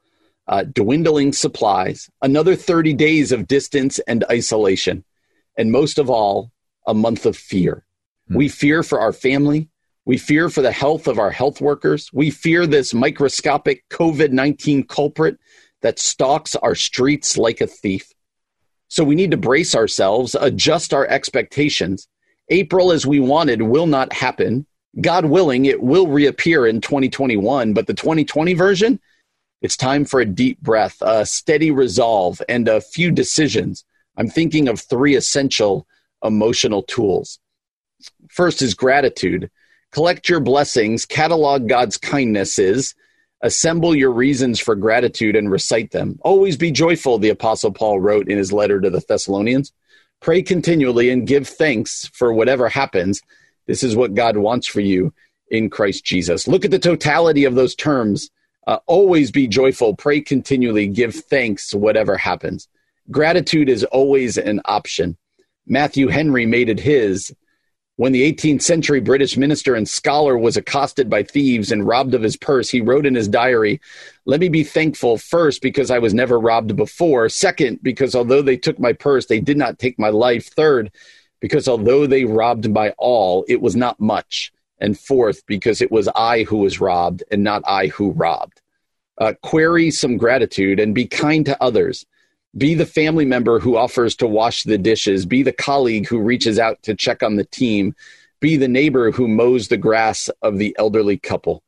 uh, dwindling supplies, another 30 days of distance and isolation, and most of all, a month of fear. Hmm. We fear for our family. We fear for the health of our health workers. We fear this microscopic COVID 19 culprit that stalks our streets like a thief. So we need to brace ourselves, adjust our expectations, April as we wanted will not happen. God willing, it will reappear in 2021, but the 2020 version, it's time for a deep breath, a steady resolve, and a few decisions. I'm thinking of three essential emotional tools. First is gratitude. Collect your blessings, catalog God's kindnesses, assemble your reasons for gratitude, and recite them. Always be joyful, the Apostle Paul wrote in his letter to the Thessalonians. Pray continually and give thanks for whatever happens. This is what God wants for you in Christ Jesus. Look at the totality of those terms. Uh, always be joyful, pray continually, give thanks whatever happens. Gratitude is always an option. Matthew Henry made it his when the 18th century British minister and scholar was accosted by thieves and robbed of his purse, he wrote in his diary, Let me be thankful first because I was never robbed before. Second, because although they took my purse, they did not take my life. Third, because although they robbed my all, it was not much. And fourth, because it was I who was robbed and not I who robbed. Uh, query some gratitude and be kind to others. Be the family member who offers to wash the dishes. Be the colleague who reaches out to check on the team. Be the neighbor who mows the grass of the elderly couple.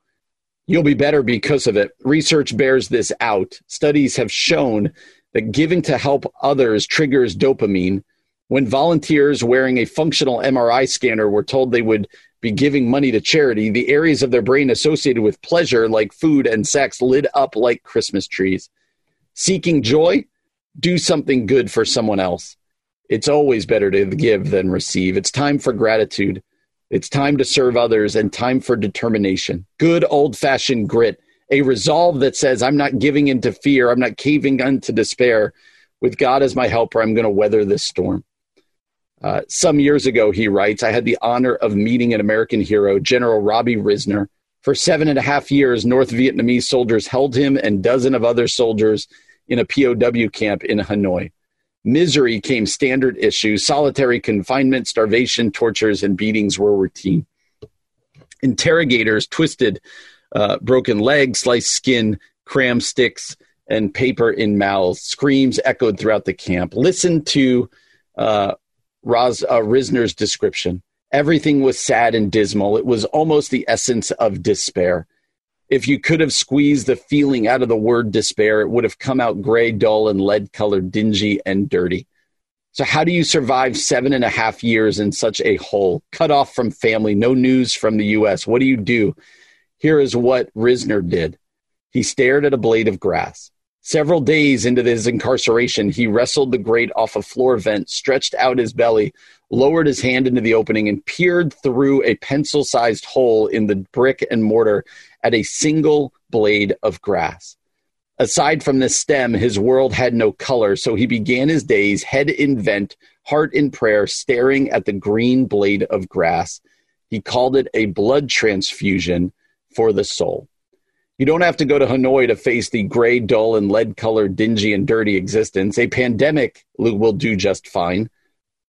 You'll be better because of it. Research bears this out. Studies have shown that giving to help others triggers dopamine. When volunteers wearing a functional MRI scanner were told they would be giving money to charity, the areas of their brain associated with pleasure, like food and sex, lit up like Christmas trees. Seeking joy do something good for someone else. It's always better to give than receive. It's time for gratitude. It's time to serve others and time for determination. Good old fashioned grit, a resolve that says, I'm not giving into fear. I'm not caving into despair. With God as my helper, I'm going to weather this storm. Uh, some years ago, he writes, I had the honor of meeting an American hero, General Robbie Risner. For seven and a half years, North Vietnamese soldiers held him and dozen of other soldiers in a POW camp in Hanoi. Misery came standard issue. Solitary confinement, starvation, tortures, and beatings were routine. Interrogators twisted uh, broken legs, sliced skin, cram sticks, and paper in mouths. Screams echoed throughout the camp. Listen to uh, Ros, uh, Risner's description. Everything was sad and dismal. It was almost the essence of despair if you could have squeezed the feeling out of the word despair, it would have come out gray, dull, and lead colored, dingy, and dirty. So, how do you survive seven and a half years in such a hole, cut off from family, no news from the U.S.? What do you do? Here is what Risner did he stared at a blade of grass. Several days into his incarceration, he wrestled the grate off a floor vent, stretched out his belly, lowered his hand into the opening, and peered through a pencil sized hole in the brick and mortar at a single blade of grass. Aside from the stem, his world had no color, so he began his days head in vent, heart in prayer, staring at the green blade of grass. He called it a blood transfusion for the soul. You don't have to go to Hanoi to face the gray, dull, and lead colored, dingy, and dirty existence. A pandemic will do just fine.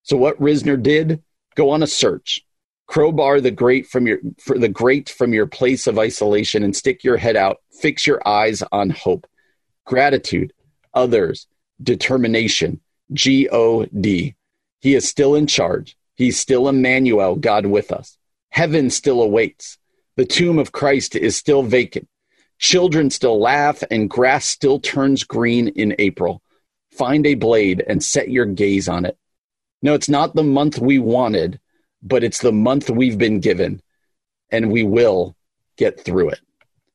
So, what Risner did, go on a search. Crowbar the grate from your for the grate from your place of isolation and stick your head out. Fix your eyes on hope, gratitude, others, determination. G O D. He is still in charge. He's still Emmanuel, God with us. Heaven still awaits. The tomb of Christ is still vacant. Children still laugh, and grass still turns green in April. Find a blade and set your gaze on it. No, it's not the month we wanted, but it's the month we've been given, and we will get through it.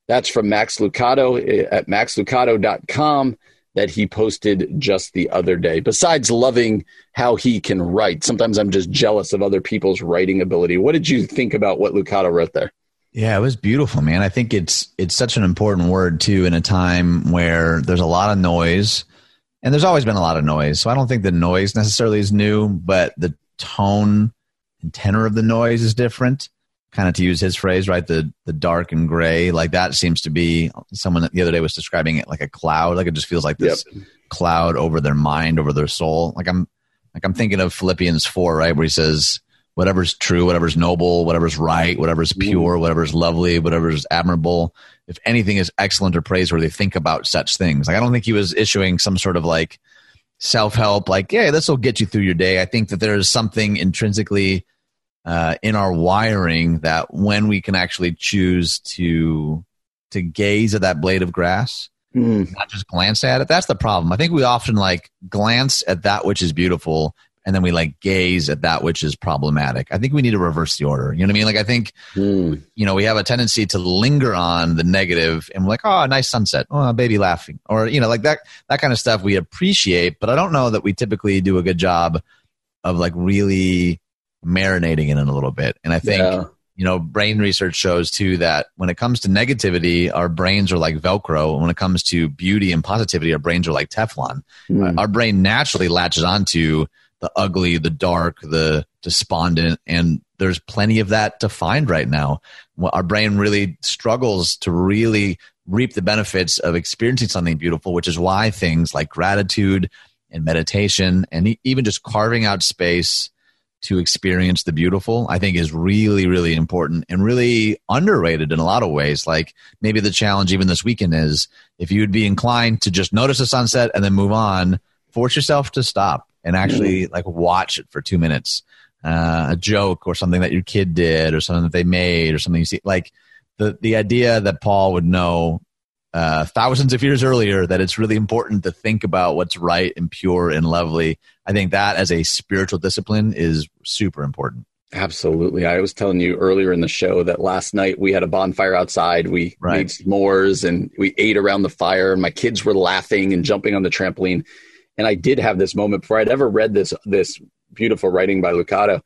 That's from Max Lucado eh, at maxlucado.com that he posted just the other day. Besides loving how he can write, sometimes I'm just jealous of other people's writing ability. What did you think about what Lucado wrote there? Yeah, it was beautiful, man. I think it's it's such an important word too in a time where there's a lot of noise and there's always been a lot of noise. So I don't think the noise necessarily is new, but the tone and tenor of the noise is different. Kind of to use his phrase, right? The the dark and gray, like that seems to be someone the other day was describing it like a cloud. Like it just feels like this yep. cloud over their mind, over their soul. Like I'm like I'm thinking of Philippians four, right, where he says, whatever's true, whatever's noble, whatever's right, whatever's mm. pure, whatever's lovely, whatever's admirable. If anything is excellent or praiseworthy, think about such things. Like I don't think he was issuing some sort of like self help, like, yeah, this will get you through your day. I think that there is something intrinsically uh, in our wiring that when we can actually choose to to gaze at that blade of grass, mm. not just glance at it, that's the problem. I think we often like glance at that which is beautiful and then we like gaze at that which is problematic. I think we need to reverse the order. You know what I mean? Like I think mm. you know we have a tendency to linger on the negative and we're like, oh, nice sunset, oh, baby laughing, or you know, like that that kind of stuff we appreciate, but I don't know that we typically do a good job of like really marinating it in it a little bit. And I think. Yeah. You know, brain research shows too that when it comes to negativity, our brains are like Velcro. When it comes to beauty and positivity, our brains are like Teflon. Mm. Our brain naturally latches onto the ugly, the dark, the despondent, and there's plenty of that to find right now. Our brain really struggles to really reap the benefits of experiencing something beautiful, which is why things like gratitude and meditation and even just carving out space to experience the beautiful, I think is really, really important and really underrated in a lot of ways. Like maybe the challenge even this weekend is if you would be inclined to just notice a sunset and then move on, force yourself to stop and actually like watch it for two minutes. Uh, a joke or something that your kid did or something that they made or something you see like the the idea that Paul would know uh, thousands of years earlier that it's really important to think about what's right and pure and lovely. I think that as a spiritual discipline is super important. Absolutely. I was telling you earlier in the show that last night we had a bonfire outside. We right. made s'mores and we ate around the fire. And my kids were laughing and jumping on the trampoline. And I did have this moment before I'd ever read this this beautiful writing by Lucado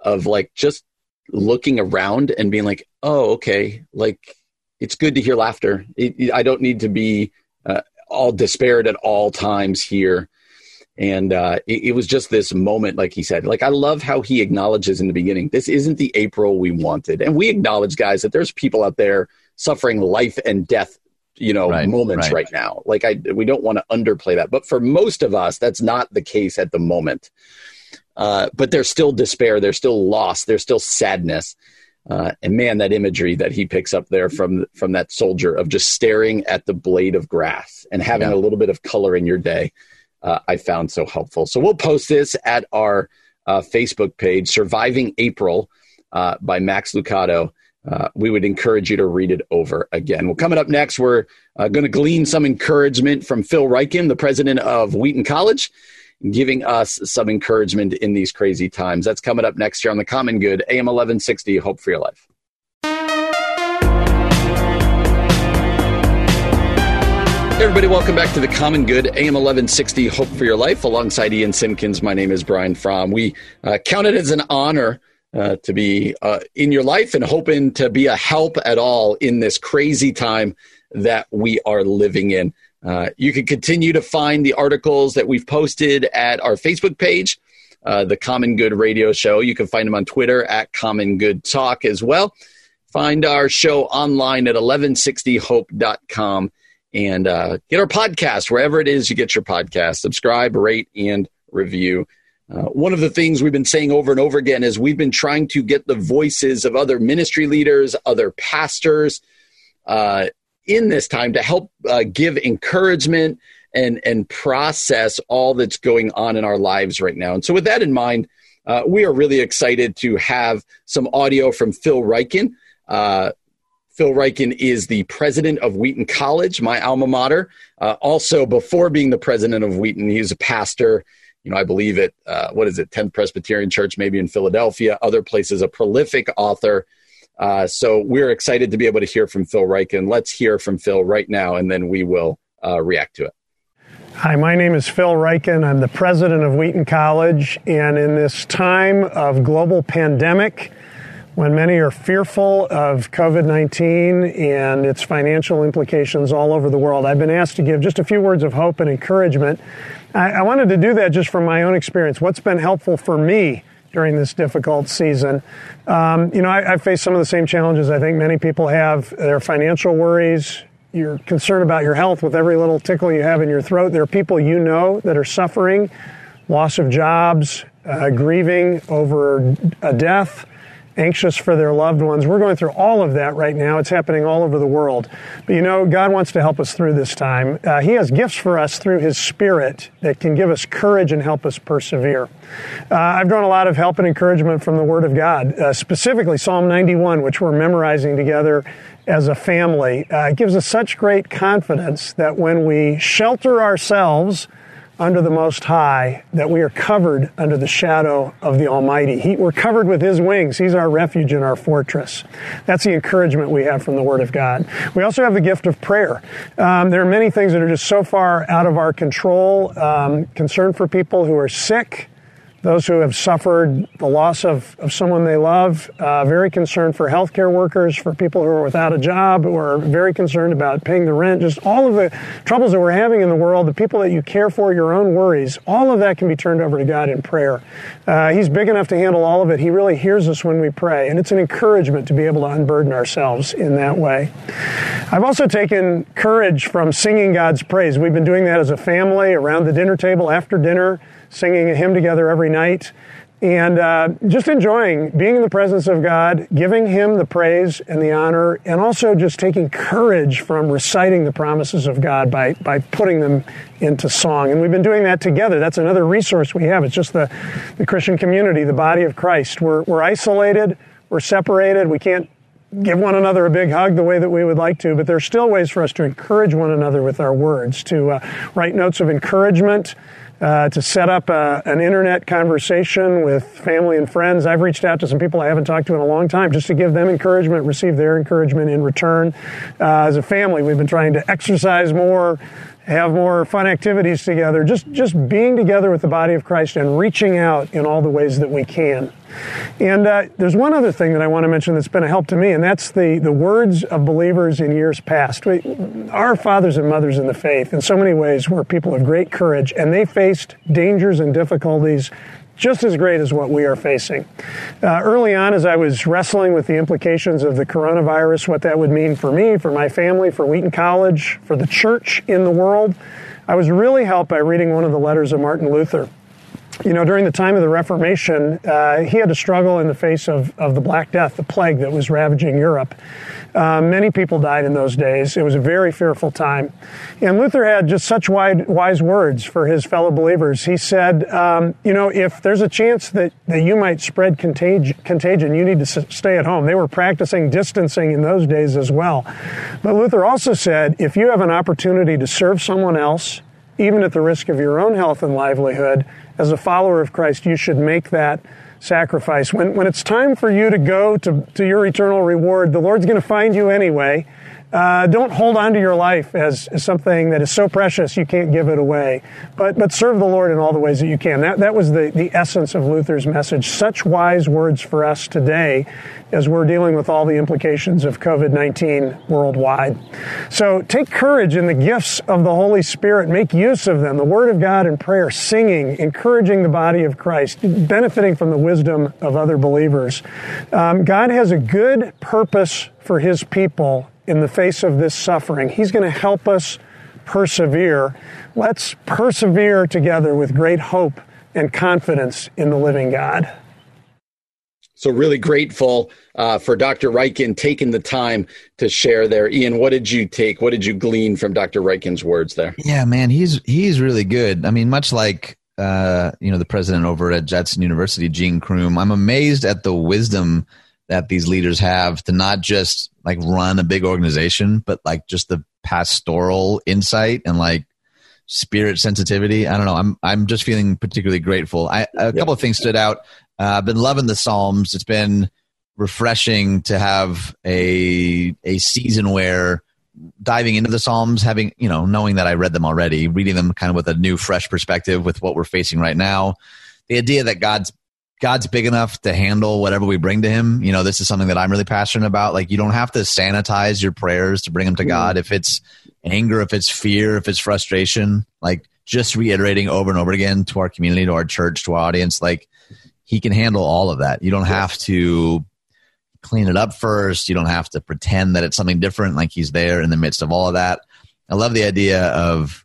of like just looking around and being like, oh, okay, like it's good to hear laughter. It, I don't need to be uh, all despaired at all times here. And uh, it, it, was just this moment, like he said. Like I love how he acknowledges in the beginning, this isn't the April we wanted, and we acknowledge, guys, that there's people out there suffering life and death you know right, moments right. right. now like i we don't want to underplay that but for most of us that's not the case at the moment uh, but there's still despair there's still loss there's still sadness uh, and man that imagery that he picks up there from from that soldier of just staring at the blade of grass and having yeah. a little bit of color in your day uh, i found so helpful so we'll post this at our uh, facebook page surviving april uh, by max lucado uh, we would encourage you to read it over again. Well, coming up next, we're uh, going to glean some encouragement from Phil Ryken, the president of Wheaton College, giving us some encouragement in these crazy times. That's coming up next year on The Common Good, AM 1160, Hope for Your Life. Hey everybody, welcome back to the Common Good, AM 1160, Hope for Your Life. Alongside Ian Simpkins, my name is Brian Fromm. We uh, count it as an honor uh, to be uh, in your life and hoping to be a help at all in this crazy time that we are living in. Uh, you can continue to find the articles that we've posted at our Facebook page, uh, the Common Good Radio Show. You can find them on Twitter at Common Good Talk as well. Find our show online at 1160hope.com and uh, get our podcast wherever it is you get your podcast. Subscribe, rate, and review. Uh, one of the things we've been saying over and over again is we've been trying to get the voices of other ministry leaders, other pastors uh, in this time to help uh, give encouragement and, and process all that's going on in our lives right now. And so, with that in mind, uh, we are really excited to have some audio from Phil Ryken. Uh, Phil Ryken is the president of Wheaton College, my alma mater. Uh, also, before being the president of Wheaton, he's a pastor. You know, I believe it. Uh, what is it? 10th Presbyterian Church, maybe in Philadelphia, other places. A prolific author. Uh, so we're excited to be able to hear from Phil Ryken. Let's hear from Phil right now, and then we will uh, react to it. Hi, my name is Phil Ryken. I'm the president of Wheaton College, and in this time of global pandemic when many are fearful of COVID 19 and its financial implications all over the world. I've been asked to give just a few words of hope and encouragement. I, I wanted to do that just from my own experience. What's been helpful for me during this difficult season? Um, you know, I, I face some of the same challenges I think many people have. Their financial worries, you're concerned about your health with every little tickle you have in your throat. There are people you know that are suffering loss of jobs, uh, grieving over a death anxious for their loved ones. We're going through all of that right now. It's happening all over the world. But you know, God wants to help us through this time. Uh, he has gifts for us through His Spirit that can give us courage and help us persevere. Uh, I've drawn a lot of help and encouragement from the Word of God, uh, specifically Psalm 91, which we're memorizing together as a family. Uh, it gives us such great confidence that when we shelter ourselves, under the Most High, that we are covered under the shadow of the Almighty. He, we're covered with His wings. He's our refuge and our fortress. That's the encouragement we have from the Word of God. We also have the gift of prayer. Um, there are many things that are just so far out of our control. Um, concern for people who are sick, those who have suffered the loss of, of someone they love, uh, very concerned for healthcare workers, for people who are without a job, who are very concerned about paying the rent, just all of the troubles that we're having in the world, the people that you care for, your own worries, all of that can be turned over to God in prayer. Uh, he's big enough to handle all of it. He really hears us when we pray, and it's an encouragement to be able to unburden ourselves in that way. I've also taken courage from singing God's praise. We've been doing that as a family around the dinner table after dinner singing a hymn together every night, and uh, just enjoying being in the presence of God, giving Him the praise and the honor, and also just taking courage from reciting the promises of God by, by putting them into song. And we've been doing that together. That's another resource we have. It's just the, the Christian community, the body of Christ. We're, we're isolated, we're separated, we can't give one another a big hug the way that we would like to, but there are still ways for us to encourage one another with our words, to uh, write notes of encouragement uh, to set up a, an internet conversation with family and friends. I've reached out to some people I haven't talked to in a long time just to give them encouragement, receive their encouragement in return. Uh, as a family, we've been trying to exercise more, have more fun activities together, just, just being together with the body of Christ and reaching out in all the ways that we can. And uh, there's one other thing that I want to mention that's been a help to me, and that's the, the words of believers in years past. We, our fathers and mothers in the faith, in so many ways, were people of great courage, and they faced dangers and difficulties just as great as what we are facing. Uh, early on, as I was wrestling with the implications of the coronavirus, what that would mean for me, for my family, for Wheaton College, for the church in the world, I was really helped by reading one of the letters of Martin Luther you know, during the time of the Reformation, uh, he had to struggle in the face of, of the Black Death, the plague that was ravaging Europe. Uh, many people died in those days. It was a very fearful time. And Luther had just such wide, wise words for his fellow believers. He said, um, you know, if there's a chance that, that you might spread contag- contagion, you need to s- stay at home. They were practicing distancing in those days as well. But Luther also said, if you have an opportunity to serve someone else, even at the risk of your own health and livelihood, as a follower of Christ, you should make that sacrifice. When, when it's time for you to go to, to your eternal reward, the Lord's going to find you anyway. Uh, don't hold on to your life as, as, something that is so precious you can't give it away, but, but serve the Lord in all the ways that you can. That, that was the, the essence of Luther's message. Such wise words for us today as we're dealing with all the implications of COVID 19 worldwide. So take courage in the gifts of the Holy Spirit, make use of them the Word of God and prayer, singing, encouraging the body of Christ, benefiting from the wisdom of other believers. Um, God has a good purpose for His people in the face of this suffering. He's going to help us persevere. Let's persevere together with great hope and confidence in the living God. So, really grateful uh, for Dr. Ryken taking the time to share there. Ian, what did you take? What did you glean from Dr. Ryken's words there? Yeah, man, he's he's really good. I mean, much like uh, you know the president over at Judson University, Gene Crume, I'm amazed at the wisdom that these leaders have to not just like run a big organization, but like just the pastoral insight and like spirit sensitivity. I don't know. I'm I'm just feeling particularly grateful. I, a couple of things stood out. Uh, I've been loving the Psalms. It's been refreshing to have a a season where diving into the Psalms, having you know, knowing that I read them already, reading them kind of with a new, fresh perspective with what we're facing right now. The idea that God's God's big enough to handle whatever we bring to him. You know, this is something that I'm really passionate about. Like you don't have to sanitize your prayers to bring them to mm. God. If it's anger, if it's fear, if it's frustration, like just reiterating over and over again to our community, to our church, to our audience, like he can handle all of that. You don't have to clean it up first. You don't have to pretend that it's something different. Like he's there in the midst of all of that. I love the idea of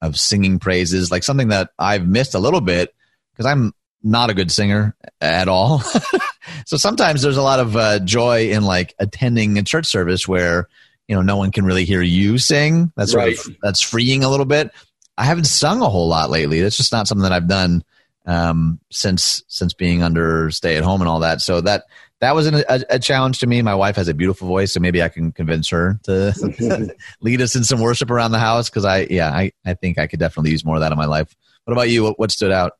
of singing praises, like something that I've missed a little bit because I'm not a good singer at all. <laughs> so sometimes there's a lot of uh, joy in like attending a church service where you know no one can really hear you sing. That's right. Of, that's freeing a little bit. I haven't sung a whole lot lately. That's just not something that I've done um, since since being under stay at home and all that. So that that was an, a, a, challenge to me. My wife has a beautiful voice, so maybe I can convince her to <laughs> lead us in some worship around the house. Because I, yeah, I, I think I could definitely use more of that in my life. What about you? What, what stood out?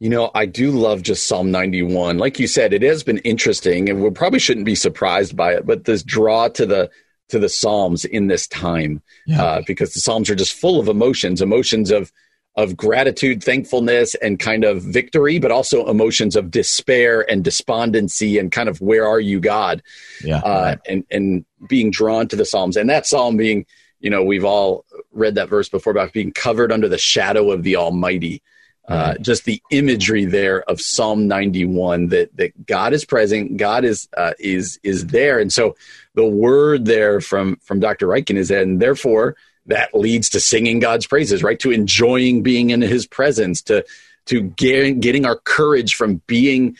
You know, I do love just Psalm 91. Like you said, it has been interesting and we probably shouldn't be surprised by it, but this draw to the to the Psalms in this time yeah. uh, because the Psalms are just full of emotions, emotions of of gratitude, thankfulness, and kind of victory, but also emotions of despair and despondency and kind of where are you, God? Yeah, uh, right. and and being drawn to the Psalms, and that Psalm being, you know, we've all read that verse before about being covered under the shadow of the Almighty. Uh, just the imagery there of Psalm 91 that that God is present, God is uh, is is there, and so the word there from from Dr. Ryken is that, and therefore that leads to singing God's praises, right? To enjoying being in His presence, to to getting getting our courage from being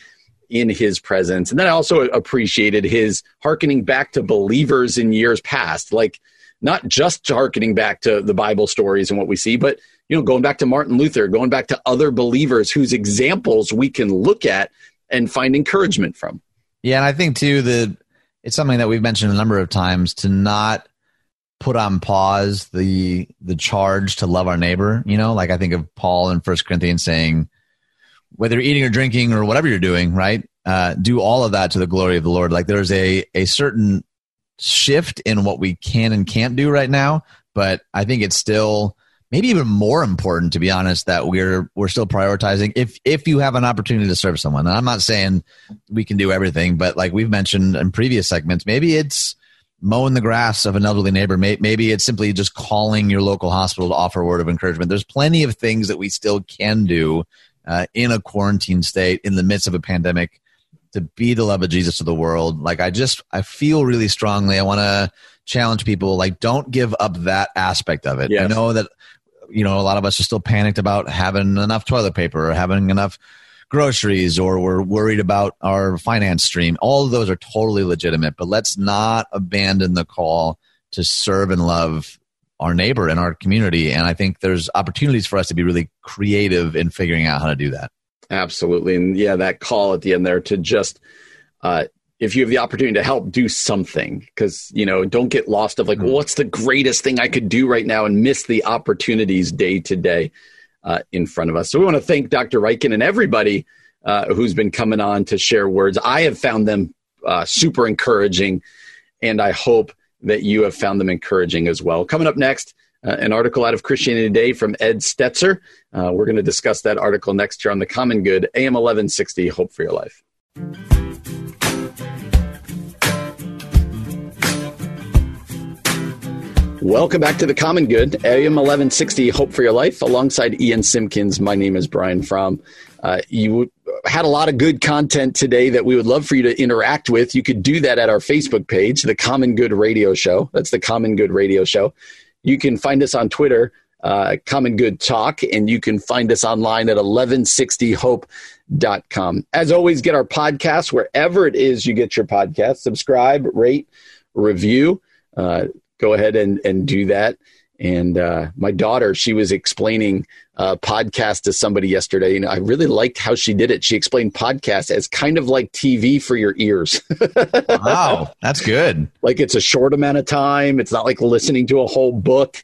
in His presence, and then I also appreciated his hearkening back to believers in years past, like not just harkening back to the Bible stories and what we see, but you know, going back to Martin Luther, going back to other believers whose examples we can look at and find encouragement from. Yeah, and I think too that it's something that we've mentioned a number of times to not put on pause the the charge to love our neighbor. You know, like I think of Paul in First Corinthians saying, whether you're eating or drinking or whatever you're doing, right? Uh, do all of that to the glory of the Lord. Like there's a a certain shift in what we can and can't do right now, but I think it's still maybe even more important to be honest that we're we're still prioritizing. If if you have an opportunity to serve someone and i'm not saying we can do everything but like we've mentioned in previous segments maybe it's mowing the grass of an elderly neighbor. Maybe it's simply just calling your local hospital to offer a word of encouragement. There's plenty of things that we still can do uh, in a quarantine state in the midst of a pandemic to be the love of jesus to the world. Like i just i feel really strongly i want to challenge people like don't give up that aspect of it. Yes. i know that you know, a lot of us are still panicked about having enough toilet paper or having enough groceries or we're worried about our finance stream. All of those are totally legitimate, but let's not abandon the call to serve and love our neighbor and our community. And I think there's opportunities for us to be really creative in figuring out how to do that. Absolutely. And yeah, that call at the end there to just uh, if you have the opportunity to help do something because you know don't get lost of like well, mm-hmm. what's the greatest thing i could do right now and miss the opportunities day to day uh, in front of us so we want to thank dr Ryken and everybody uh, who's been coming on to share words i have found them uh, super encouraging and i hope that you have found them encouraging as well. Coming up next, uh, an article out of Christianity Today from Ed Stetzer. Uh, we're going to discuss that article next year on the Common Good, AM 1160, Hope for Your Life. Welcome back to the Common Good, AM 1160, Hope for Your Life, alongside Ian Simpkins. My name is Brian Fromm. Uh, you had a lot of good content today that we would love for you to interact with. You could do that at our Facebook page, The Common Good Radio Show. That's The Common Good Radio Show. You can find us on Twitter, uh, Common Good Talk, and you can find us online at 1160hope.com. As always, get our podcast wherever it is you get your podcast. Subscribe, rate, review. Uh, go ahead and, and do that. And uh, my daughter, she was explaining a podcast to somebody yesterday, and I really liked how she did it. She explained podcast as kind of like TV for your ears. <laughs> wow, that's good. Like it's a short amount of time. It's not like listening to a whole book.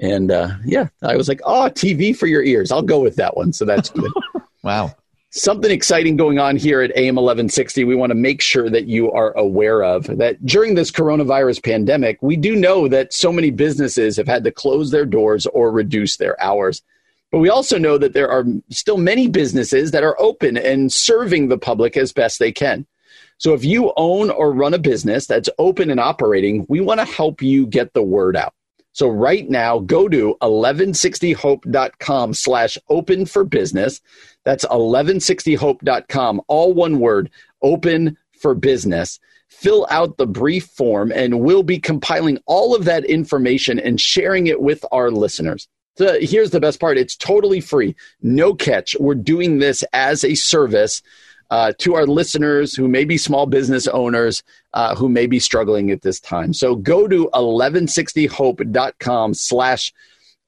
And uh, yeah, I was like, oh, TV for your ears. I'll go with that one. So that's good. <laughs> wow something exciting going on here at AM 1160 we want to make sure that you are aware of that during this coronavirus pandemic we do know that so many businesses have had to close their doors or reduce their hours. But we also know that there are still many businesses that are open and serving the public as best they can. So if you own or run a business that's open and operating we want to help you get the word out so right now, go to 1160hope.com slash open for business. That's 1160hope.com, all one word, open for business. Fill out the brief form, and we'll be compiling all of that information and sharing it with our listeners. So here's the best part it's totally free, no catch. We're doing this as a service uh, to our listeners who may be small business owners uh, who may be struggling at this time. So go to 1160hope.com slash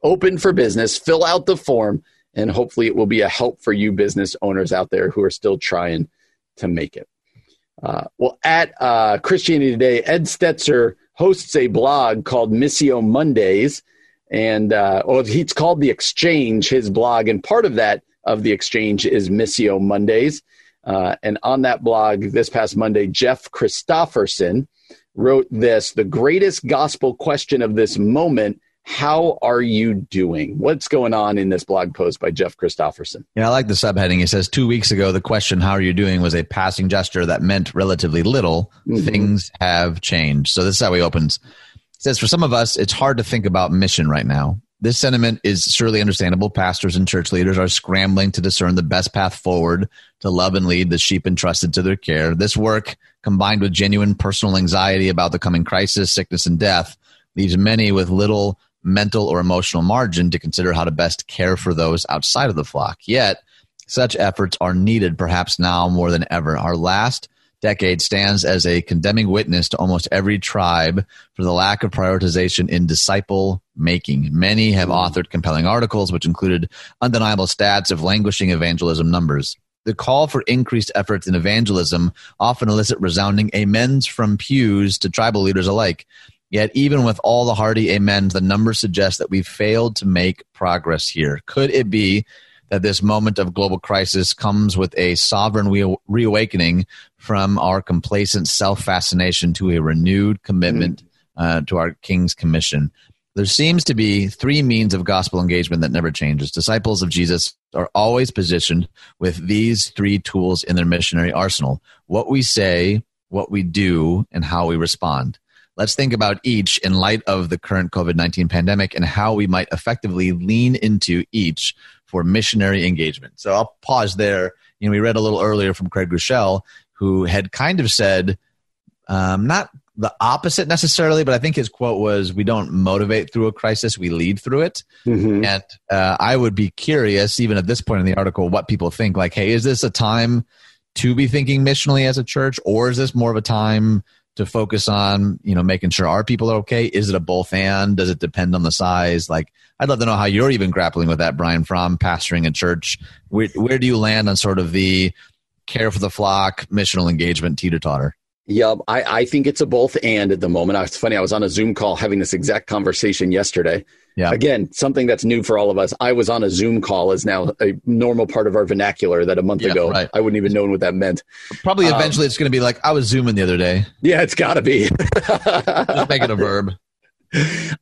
open for business, fill out the form, and hopefully it will be a help for you business owners out there who are still trying to make it. Uh, well, at uh, Christianity Today, Ed Stetzer hosts a blog called Missio Mondays, and uh, well, it's called The Exchange, his blog, and part of that of the exchange is Missio Mondays. Uh, and on that blog this past Monday, Jeff Christopherson wrote this The greatest gospel question of this moment how are you doing? What's going on in this blog post by Jeff Christopherson? Yeah, I like the subheading. He says two weeks ago, the question, How are you doing? was a passing gesture that meant relatively little. Mm-hmm. Things have changed. So this is how he opens. He says, For some of us, it's hard to think about mission right now. This sentiment is surely understandable. Pastors and church leaders are scrambling to discern the best path forward to love and lead the sheep entrusted to their care. This work, combined with genuine personal anxiety about the coming crisis, sickness, and death, leaves many with little mental or emotional margin to consider how to best care for those outside of the flock. Yet, such efforts are needed perhaps now more than ever. Our last decade stands as a condemning witness to almost every tribe for the lack of prioritization in disciple making. Many have hmm. authored compelling articles, which included undeniable stats of languishing evangelism numbers. The call for increased efforts in evangelism often elicit resounding amens from pews to tribal leaders alike. Yet, even with all the hearty amens, the numbers suggest that we've failed to make progress here. Could it be that this moment of global crisis comes with a sovereign re- reawakening from our complacent self fascination to a renewed commitment mm-hmm. uh, to our King's commission. There seems to be three means of gospel engagement that never changes. Disciples of Jesus are always positioned with these three tools in their missionary arsenal what we say, what we do, and how we respond. Let's think about each in light of the current COVID 19 pandemic and how we might effectively lean into each for missionary engagement. So I'll pause there. You know, we read a little earlier from Craig Groeschel, who had kind of said, um, not the opposite necessarily, but I think his quote was, "We don't motivate through a crisis; we lead through it." Mm-hmm. And uh, I would be curious, even at this point in the article, what people think. Like, hey, is this a time to be thinking missionally as a church, or is this more of a time to focus on, you know, making sure our people are okay? Is it a both and? Does it depend on the size? Like, I'd love to know how you're even grappling with that, Brian, from pastoring a church. Where, where do you land on sort of the care for the flock, missional engagement, teeter totter? Yep, I, I think it's a both and at the moment. It's funny. I was on a Zoom call having this exact conversation yesterday. Yeah. Again, something that's new for all of us. I was on a Zoom call is now a normal part of our vernacular that a month yeah, ago right. I wouldn't even know what that meant. Probably um, eventually it's going to be like I was zooming the other day. Yeah, it's got to be. Just make it a verb. <laughs>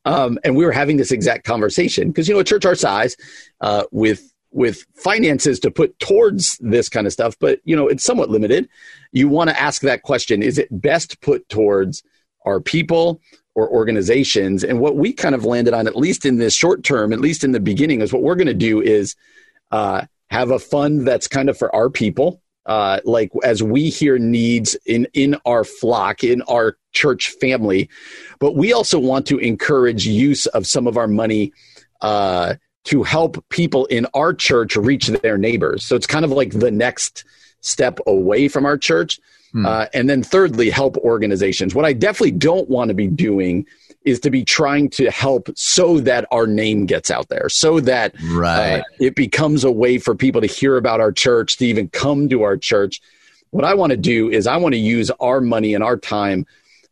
Um, and we were having this exact conversation because you know a church our size uh, with with finances to put towards this kind of stuff, but you know it's somewhat limited. You want to ask that question: Is it best put towards our people or organizations? And what we kind of landed on, at least in this short term, at least in the beginning, is what we're going to do is uh, have a fund that's kind of for our people. Uh, like as we hear needs in in our flock in our church family but we also want to encourage use of some of our money uh, to help people in our church reach their neighbors. So it's kind of like the next step away from our church. Hmm. Uh, and then thirdly, help organizations. What I definitely don't want to be doing is to be trying to help so that our name gets out there, so that right. Uh, it becomes a way for people to hear about our church, to even come to our church. What I want to do is I want to use our money and our time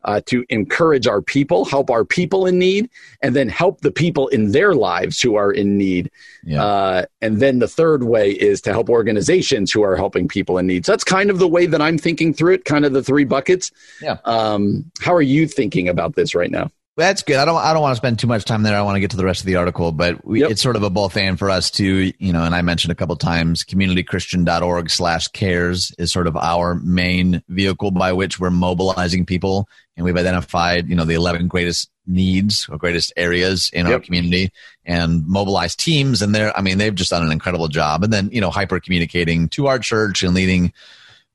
uh, to encourage our people, help our people in need, and then help the people in their lives who are in need. Yeah. Uh, and then the third way is to help organizations who are helping people in need. So that's kind of the way that I'm thinking through it, kind of the three buckets. Yeah. Um, how are you thinking about this right now? That's good. I don't. I don't want to spend too much time there. I want to get to the rest of the article, but we, yep. it's sort of a both and for us too. You know, and I mentioned a couple times, communitychristian.org slash cares is sort of our main vehicle by which we're mobilizing people, and we've identified you know the eleven greatest needs or greatest areas in yep. our community and mobilized teams. And they're, I mean, they've just done an incredible job. And then you know, hyper communicating to our church and leading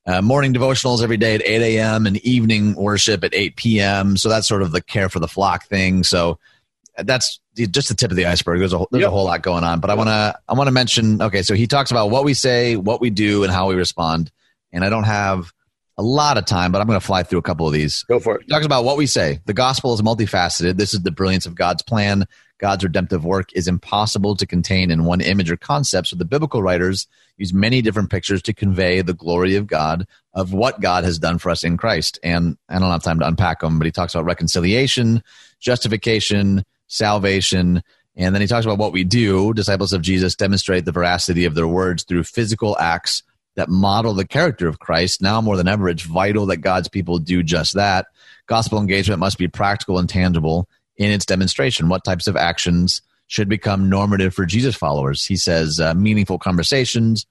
uh, morning devotionals every day at 8 a.m. and evening worship at 8 p.m. So that's sort of the care for the flock thing. So that's just the tip of the iceberg. There's a there's yep. a whole lot going on, but I want to I want to mention. Okay, so he talks about what we say, what we do, and how we respond. And I don't have a lot of time, but I'm going to fly through a couple of these. Go for it. He talks about what we say. The gospel is multifaceted. This is the brilliance of God's plan. God's redemptive work is impossible to contain in one image or concept. So the biblical writers use many different pictures to convey the glory of God, of what God has done for us in Christ. And I don't have time to unpack them, but he talks about reconciliation, justification, salvation. And then he talks about what we do. Disciples of Jesus demonstrate the veracity of their words through physical acts that model the character of Christ. Now more than ever, it's vital that God's people do just that. Gospel engagement must be practical and tangible in its demonstration. What types of actions should become normative for Jesus followers? He says uh, meaningful conversations,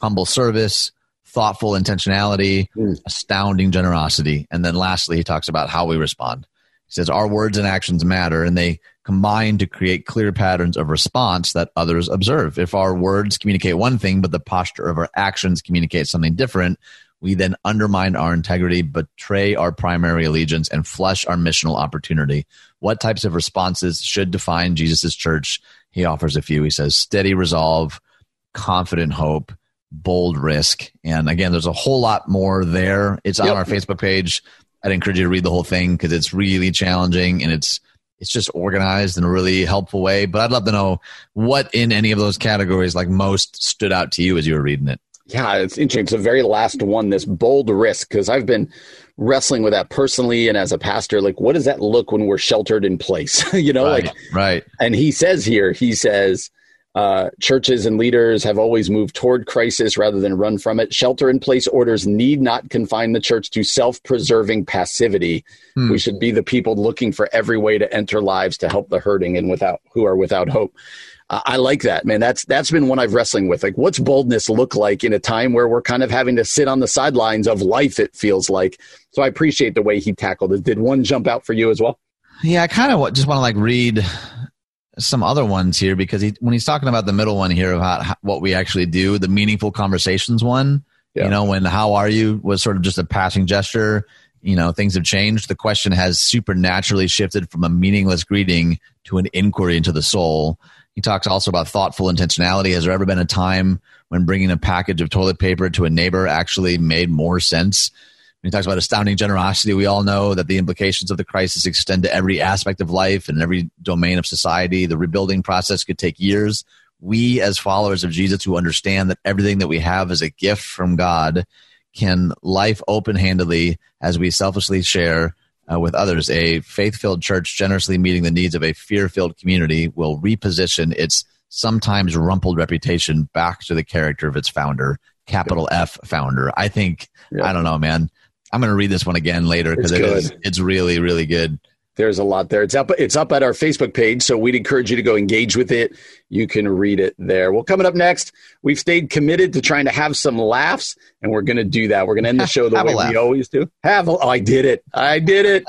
humble service, thoughtful intentionality, mm. astounding generosity. And then lastly, he talks about how we respond. He says our words and actions matter and they combine to create clear patterns of response that others observe. If our words communicate one thing, but the posture of our actions communicate something different, we then undermine our integrity, betray our primary allegiance, and flush our missional opportunity. What types of responses should define Jesus' church? He offers a few. He says steady resolve, confident hope, bold risk. And again, there's a whole lot more there. It's on yep. our Facebook page. I'd encourage you to read the whole thing because it's really challenging and it's it's just organized in a really helpful way. But I'd love to know what in any of those categories like most stood out to you as you were reading it. Yeah, it's interesting. It's the very last one, this bold risk, because I've been wrestling with that personally and as a pastor. Like, what does that look when we're sheltered in place? <laughs> you know, right, like, right. And he says here, he says, uh, churches and leaders have always moved toward crisis rather than run from it. Shelter in place orders need not confine the church to self preserving passivity. Hmm. We should be the people looking for every way to enter lives to help the hurting and without who are without hope. Uh, I like that, man. That's that's been one I've wrestling with. Like, what's boldness look like in a time where we're kind of having to sit on the sidelines of life? It feels like. So I appreciate the way he tackled it. Did one jump out for you as well? Yeah, I kind of just want to like read some other ones here because he, when he's talking about the middle one here about how, what we actually do, the meaningful conversations one, yeah. you know, when how are you was sort of just a passing gesture. You know, things have changed. The question has supernaturally shifted from a meaningless greeting to an inquiry into the soul. He talks also about thoughtful intentionality. Has there ever been a time when bringing a package of toilet paper to a neighbor actually made more sense he talks about astounding generosity. We all know that the implications of the crisis extend to every aspect of life and every domain of society. The rebuilding process could take years. We, as followers of Jesus who understand that everything that we have is a gift from God, can life open handedly as we selfishly share uh, with others. A faith filled church generously meeting the needs of a fear filled community will reposition its sometimes rumpled reputation back to the character of its founder, capital F founder. I think, I don't know, man. I'm going to read this one again later because it is, it's really, really good. There's a lot there. It's up. It's up at our Facebook page, so we'd encourage you to go engage with it. You can read it there. Well, coming up next, we've stayed committed to trying to have some laughs, and we're going to do that. We're going to end the show the way we always do. Have a, oh, I did it. I did it.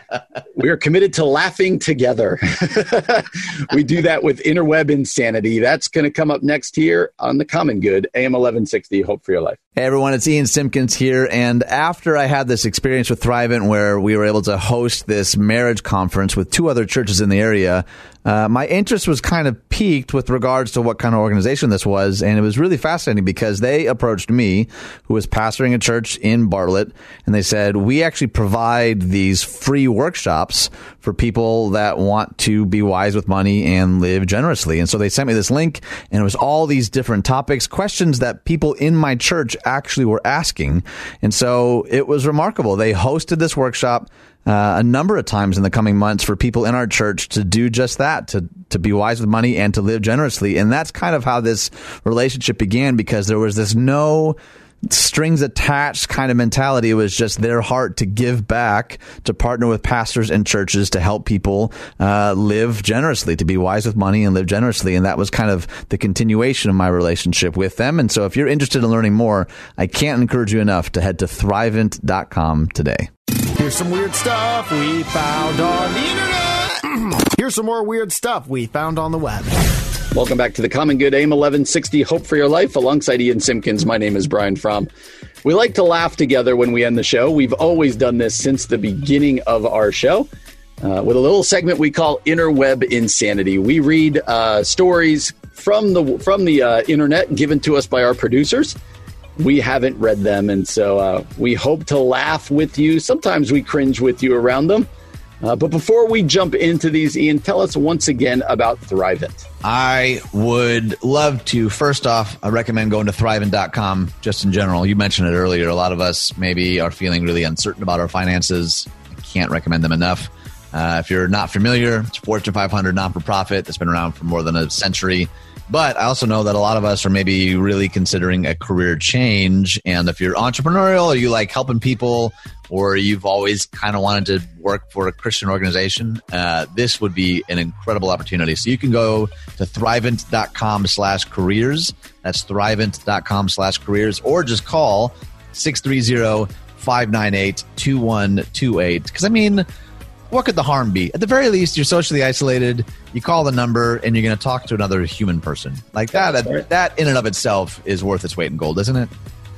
<laughs> we are committed to laughing together. <laughs> we do that with interweb insanity. That's going to come up next here on the Common Good AM 1160. Hope for your life. Hey everyone, it's Ian Simpkins here. And after I had this experience with Thrivent where we were able to host this marriage conference with two other churches in the area, uh, my interest was kind of piqued with regards to what kind of organization this was. And it was really fascinating because they approached me, who was pastoring a church in Bartlett, and they said, We actually provide these free workshops for people that want to be wise with money and live generously. And so they sent me this link, and it was all these different topics, questions that people in my church actually were asking. And so it was remarkable. They hosted this workshop uh, a number of times in the coming months for people in our church to do just that, to, to be wise with money and to live generously. And that's kind of how this relationship began because there was this no strings attached kind of mentality. It was just their heart to give back, to partner with pastors and churches to help people uh, live generously, to be wise with money and live generously. And that was kind of the continuation of my relationship with them. And so if you're interested in learning more, I can't encourage you enough to head to thrivent.com today. Here's some weird stuff we found on the internet. <clears throat> Here's some more weird stuff we found on the web. Welcome back to the Common Good AIM 1160 Hope for Your Life alongside Ian Simpkins. My name is Brian Fromm. We like to laugh together when we end the show. We've always done this since the beginning of our show uh, with a little segment we call Interweb Insanity. We read uh, stories from the from the uh, internet given to us by our producers we haven't read them, and so uh, we hope to laugh with you. Sometimes we cringe with you around them. Uh, but before we jump into these, Ian, tell us once again about Thrivent. I would love to, first off, I recommend going to thrivent.com just in general. You mentioned it earlier. A lot of us maybe are feeling really uncertain about our finances. I can't recommend them enough. Uh, if you're not familiar, it's Fortune 500 non for profit that's been around for more than a century. But I also know that a lot of us are maybe really considering a career change. And if you're entrepreneurial or you like helping people or you've always kind of wanted to work for a Christian organization, uh, this would be an incredible opportunity. So you can go to thrivent.com slash careers. That's thrivent.com slash careers or just call 630 598 2128. Because I mean, what could the harm be? At the very least, you're socially isolated. You call the number, and you're going to talk to another human person. Like that. Right. That in and of itself is worth its weight in gold, isn't it?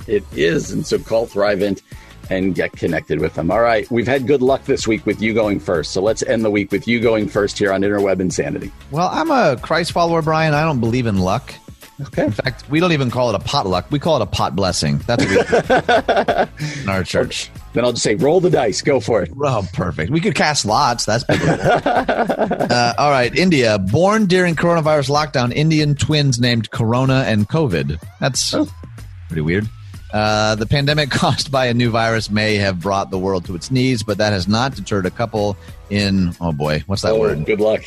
It is, and so call Thrivent and get connected with them. All right, we've had good luck this week with you going first, so let's end the week with you going first here on Interweb Insanity. Well, I'm a Christ follower, Brian. I don't believe in luck. Okay. In fact, we don't even call it a potluck. We call it a pot blessing. That's what we <laughs> in our church. Then I'll just say, roll the dice. Go for it. Oh, perfect. We could cast lots. That's <laughs> uh, all right. India. Born during coronavirus lockdown, Indian twins named Corona and COVID. That's oh. pretty weird. Uh, the pandemic <laughs> caused by a new virus may have brought the world to its knees, but that has not deterred a couple in, oh boy, what's that oh, word? Good luck.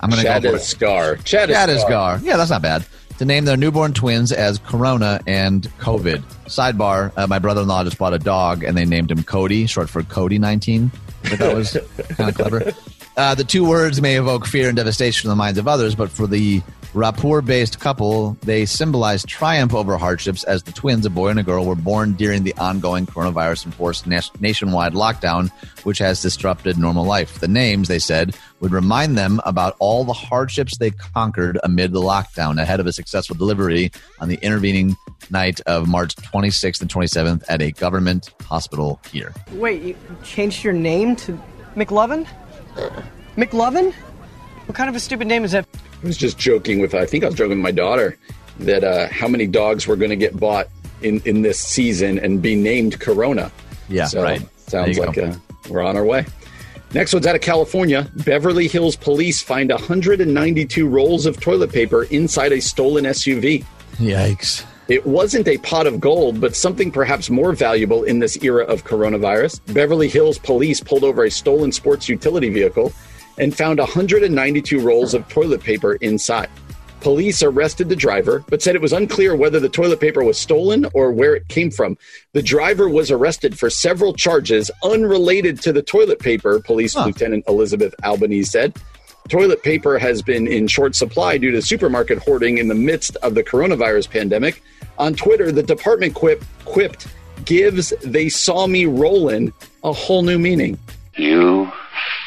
I'm going to go for it. Scar. Chadisgar. Yeah, that's not bad. To name their newborn twins as Corona and COVID. Sidebar: uh, My brother-in-law just bought a dog, and they named him Cody, short for Cody nineteen. that was <laughs> kind of clever. Uh, the two words may evoke fear and devastation in the minds of others, but for the Raipur based couple, they symbolize triumph over hardships as the twins, a boy and a girl, were born during the ongoing coronavirus enforced nationwide lockdown, which has disrupted normal life. The names, they said, would remind them about all the hardships they conquered amid the lockdown ahead of a successful delivery on the intervening night of March 26th and 27th at a government hospital here. Wait, you changed your name to McLovin? McLovin? What kind of a stupid name is that? I was just joking with, I think I was joking with my daughter that uh, how many dogs were going to get bought in, in this season and be named Corona. Yeah, so right. Sounds like uh, we're on our way. Next one's out of California. Beverly Hills police find 192 rolls of toilet paper inside a stolen SUV. Yikes. It wasn't a pot of gold, but something perhaps more valuable in this era of coronavirus. Beverly Hills police pulled over a stolen sports utility vehicle and found 192 rolls of toilet paper inside. Police arrested the driver, but said it was unclear whether the toilet paper was stolen or where it came from. The driver was arrested for several charges unrelated to the toilet paper, Police huh. Lieutenant Elizabeth Albanese said. Toilet paper has been in short supply due to supermarket hoarding in the midst of the coronavirus pandemic. On Twitter, the department quip, quipped, gives they saw me rollin' a whole new meaning. You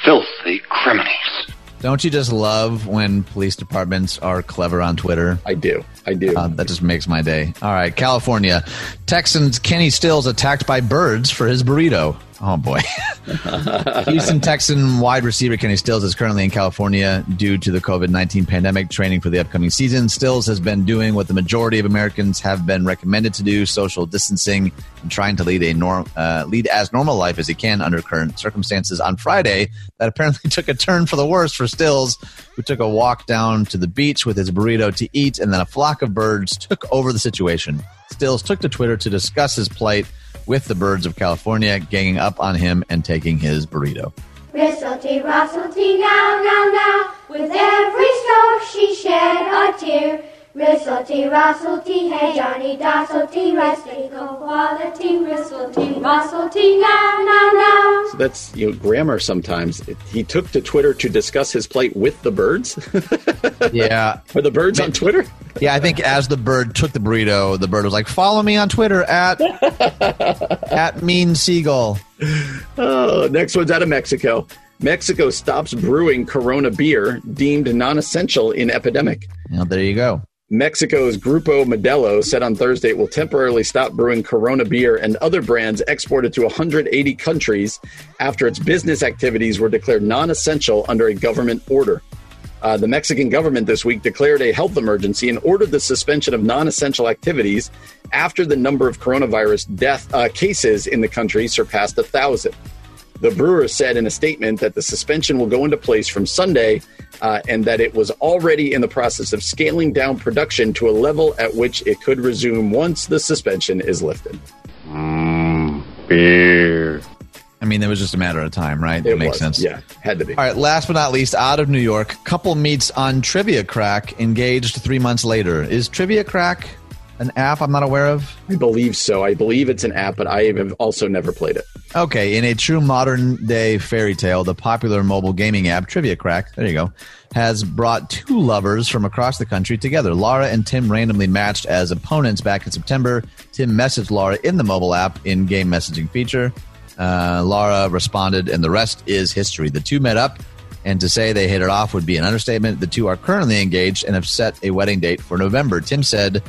filthy criminals. Don't you just love when police departments are clever on Twitter? I do. I do. Uh, that just makes my day. All right, California. Texans Kenny Stills attacked by birds for his burrito. Oh boy. <laughs> Houston Texan wide receiver Kenny Stills is currently in California due to the COVID 19 pandemic, training for the upcoming season. Stills has been doing what the majority of Americans have been recommended to do social distancing and trying to lead a norm, uh, lead as normal life as he can under current circumstances. On Friday, that apparently <laughs> took a turn for the worse for Stills, who took a walk down to the beach with his burrito to eat, and then a flock of birds took over the situation. Stills took to Twitter to discuss his plight with the birds of California ganging up on him and taking his burrito. Rustlety, now, now, now, with every stroke she shed a tear. Ristlety, rustlety, hey Johnny Dostlety, restlety, go quality, ristlety, rustlety, now, now, now. So that's you know grammar. Sometimes he took to Twitter to discuss his plight with the birds. <laughs> yeah, are the birds on Twitter? yeah, I think as the bird took the burrito, the bird was like, "Follow me on Twitter at <laughs> at Mean Seagull." Oh, next one's out of Mexico. Mexico stops brewing Corona beer deemed non-essential in epidemic. Well, there you go. Mexico's Grupo Modelo said on Thursday it will temporarily stop brewing Corona beer and other brands exported to 180 countries after its business activities were declared non essential under a government order. Uh, the Mexican government this week declared a health emergency and ordered the suspension of non essential activities after the number of coronavirus death uh, cases in the country surpassed thousand. The brewer said in a statement that the suspension will go into place from Sunday uh, and that it was already in the process of scaling down production to a level at which it could resume once the suspension is lifted. Mm, beer. I mean, it was just a matter of time, right? That it makes was. sense. Yeah, had to be. All right, last but not least, out of New York, couple meets on Trivia Crack, engaged three months later. Is Trivia Crack an app I'm not aware of? I believe so. I believe it's an app, but I have also never played it. Okay, in a true modern day fairy tale, the popular mobile gaming app Trivia Crack, there you go, has brought two lovers from across the country together. Laura and Tim randomly matched as opponents back in September. Tim messaged Laura in the mobile app in game messaging feature. Uh, Laura responded, and the rest is history. The two met up, and to say they hit it off would be an understatement. The two are currently engaged and have set a wedding date for November. Tim said,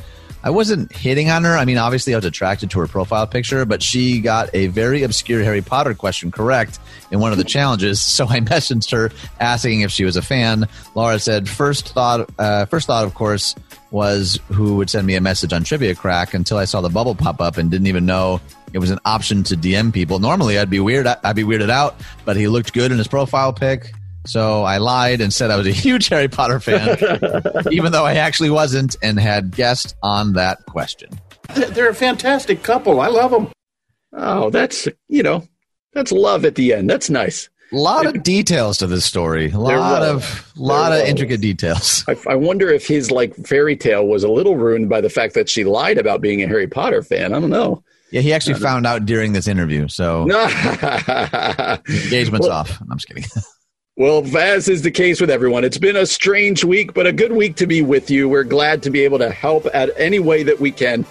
I wasn't hitting on her. I mean, obviously, I was attracted to her profile picture, but she got a very obscure Harry Potter question correct in one of the challenges. <laughs> So I messaged her asking if she was a fan. Laura said, first thought, uh, first thought, of course, was who would send me a message on Trivia Crack until I saw the bubble pop up and didn't even know it was an option to DM people. Normally, I'd be weird. I'd be weirded out, but he looked good in his profile pic. So I lied and said I was a <laughs> huge Harry Potter fan, <laughs> even though I actually wasn't and had guessed on that question. They're a fantastic couple. I love them. Oh, that's, you know, that's love at the end. That's nice. A lot of details to this story. A lot of lot of intricate details. I, I, wonder if his like fairy tale was a little ruined by the fact that she lied about being a Harry Potter fan. I don't know. Yeah, he actually uh, found out during this interview. So <laughs> engagement's well, off. I'm just kidding. Well, as is the case with everyone, it's been a strange week, but a good week to be with you. We're glad to be able to help at any way that we can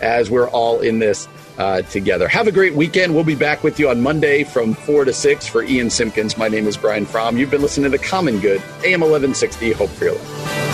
as we're all in this uh, together. Have a great weekend. We'll be back with you on Monday from 4 to 6 for Ian Simpkins. My name is Brian Fromm. You've been listening to The Common Good, AM 1160. Hope for your life.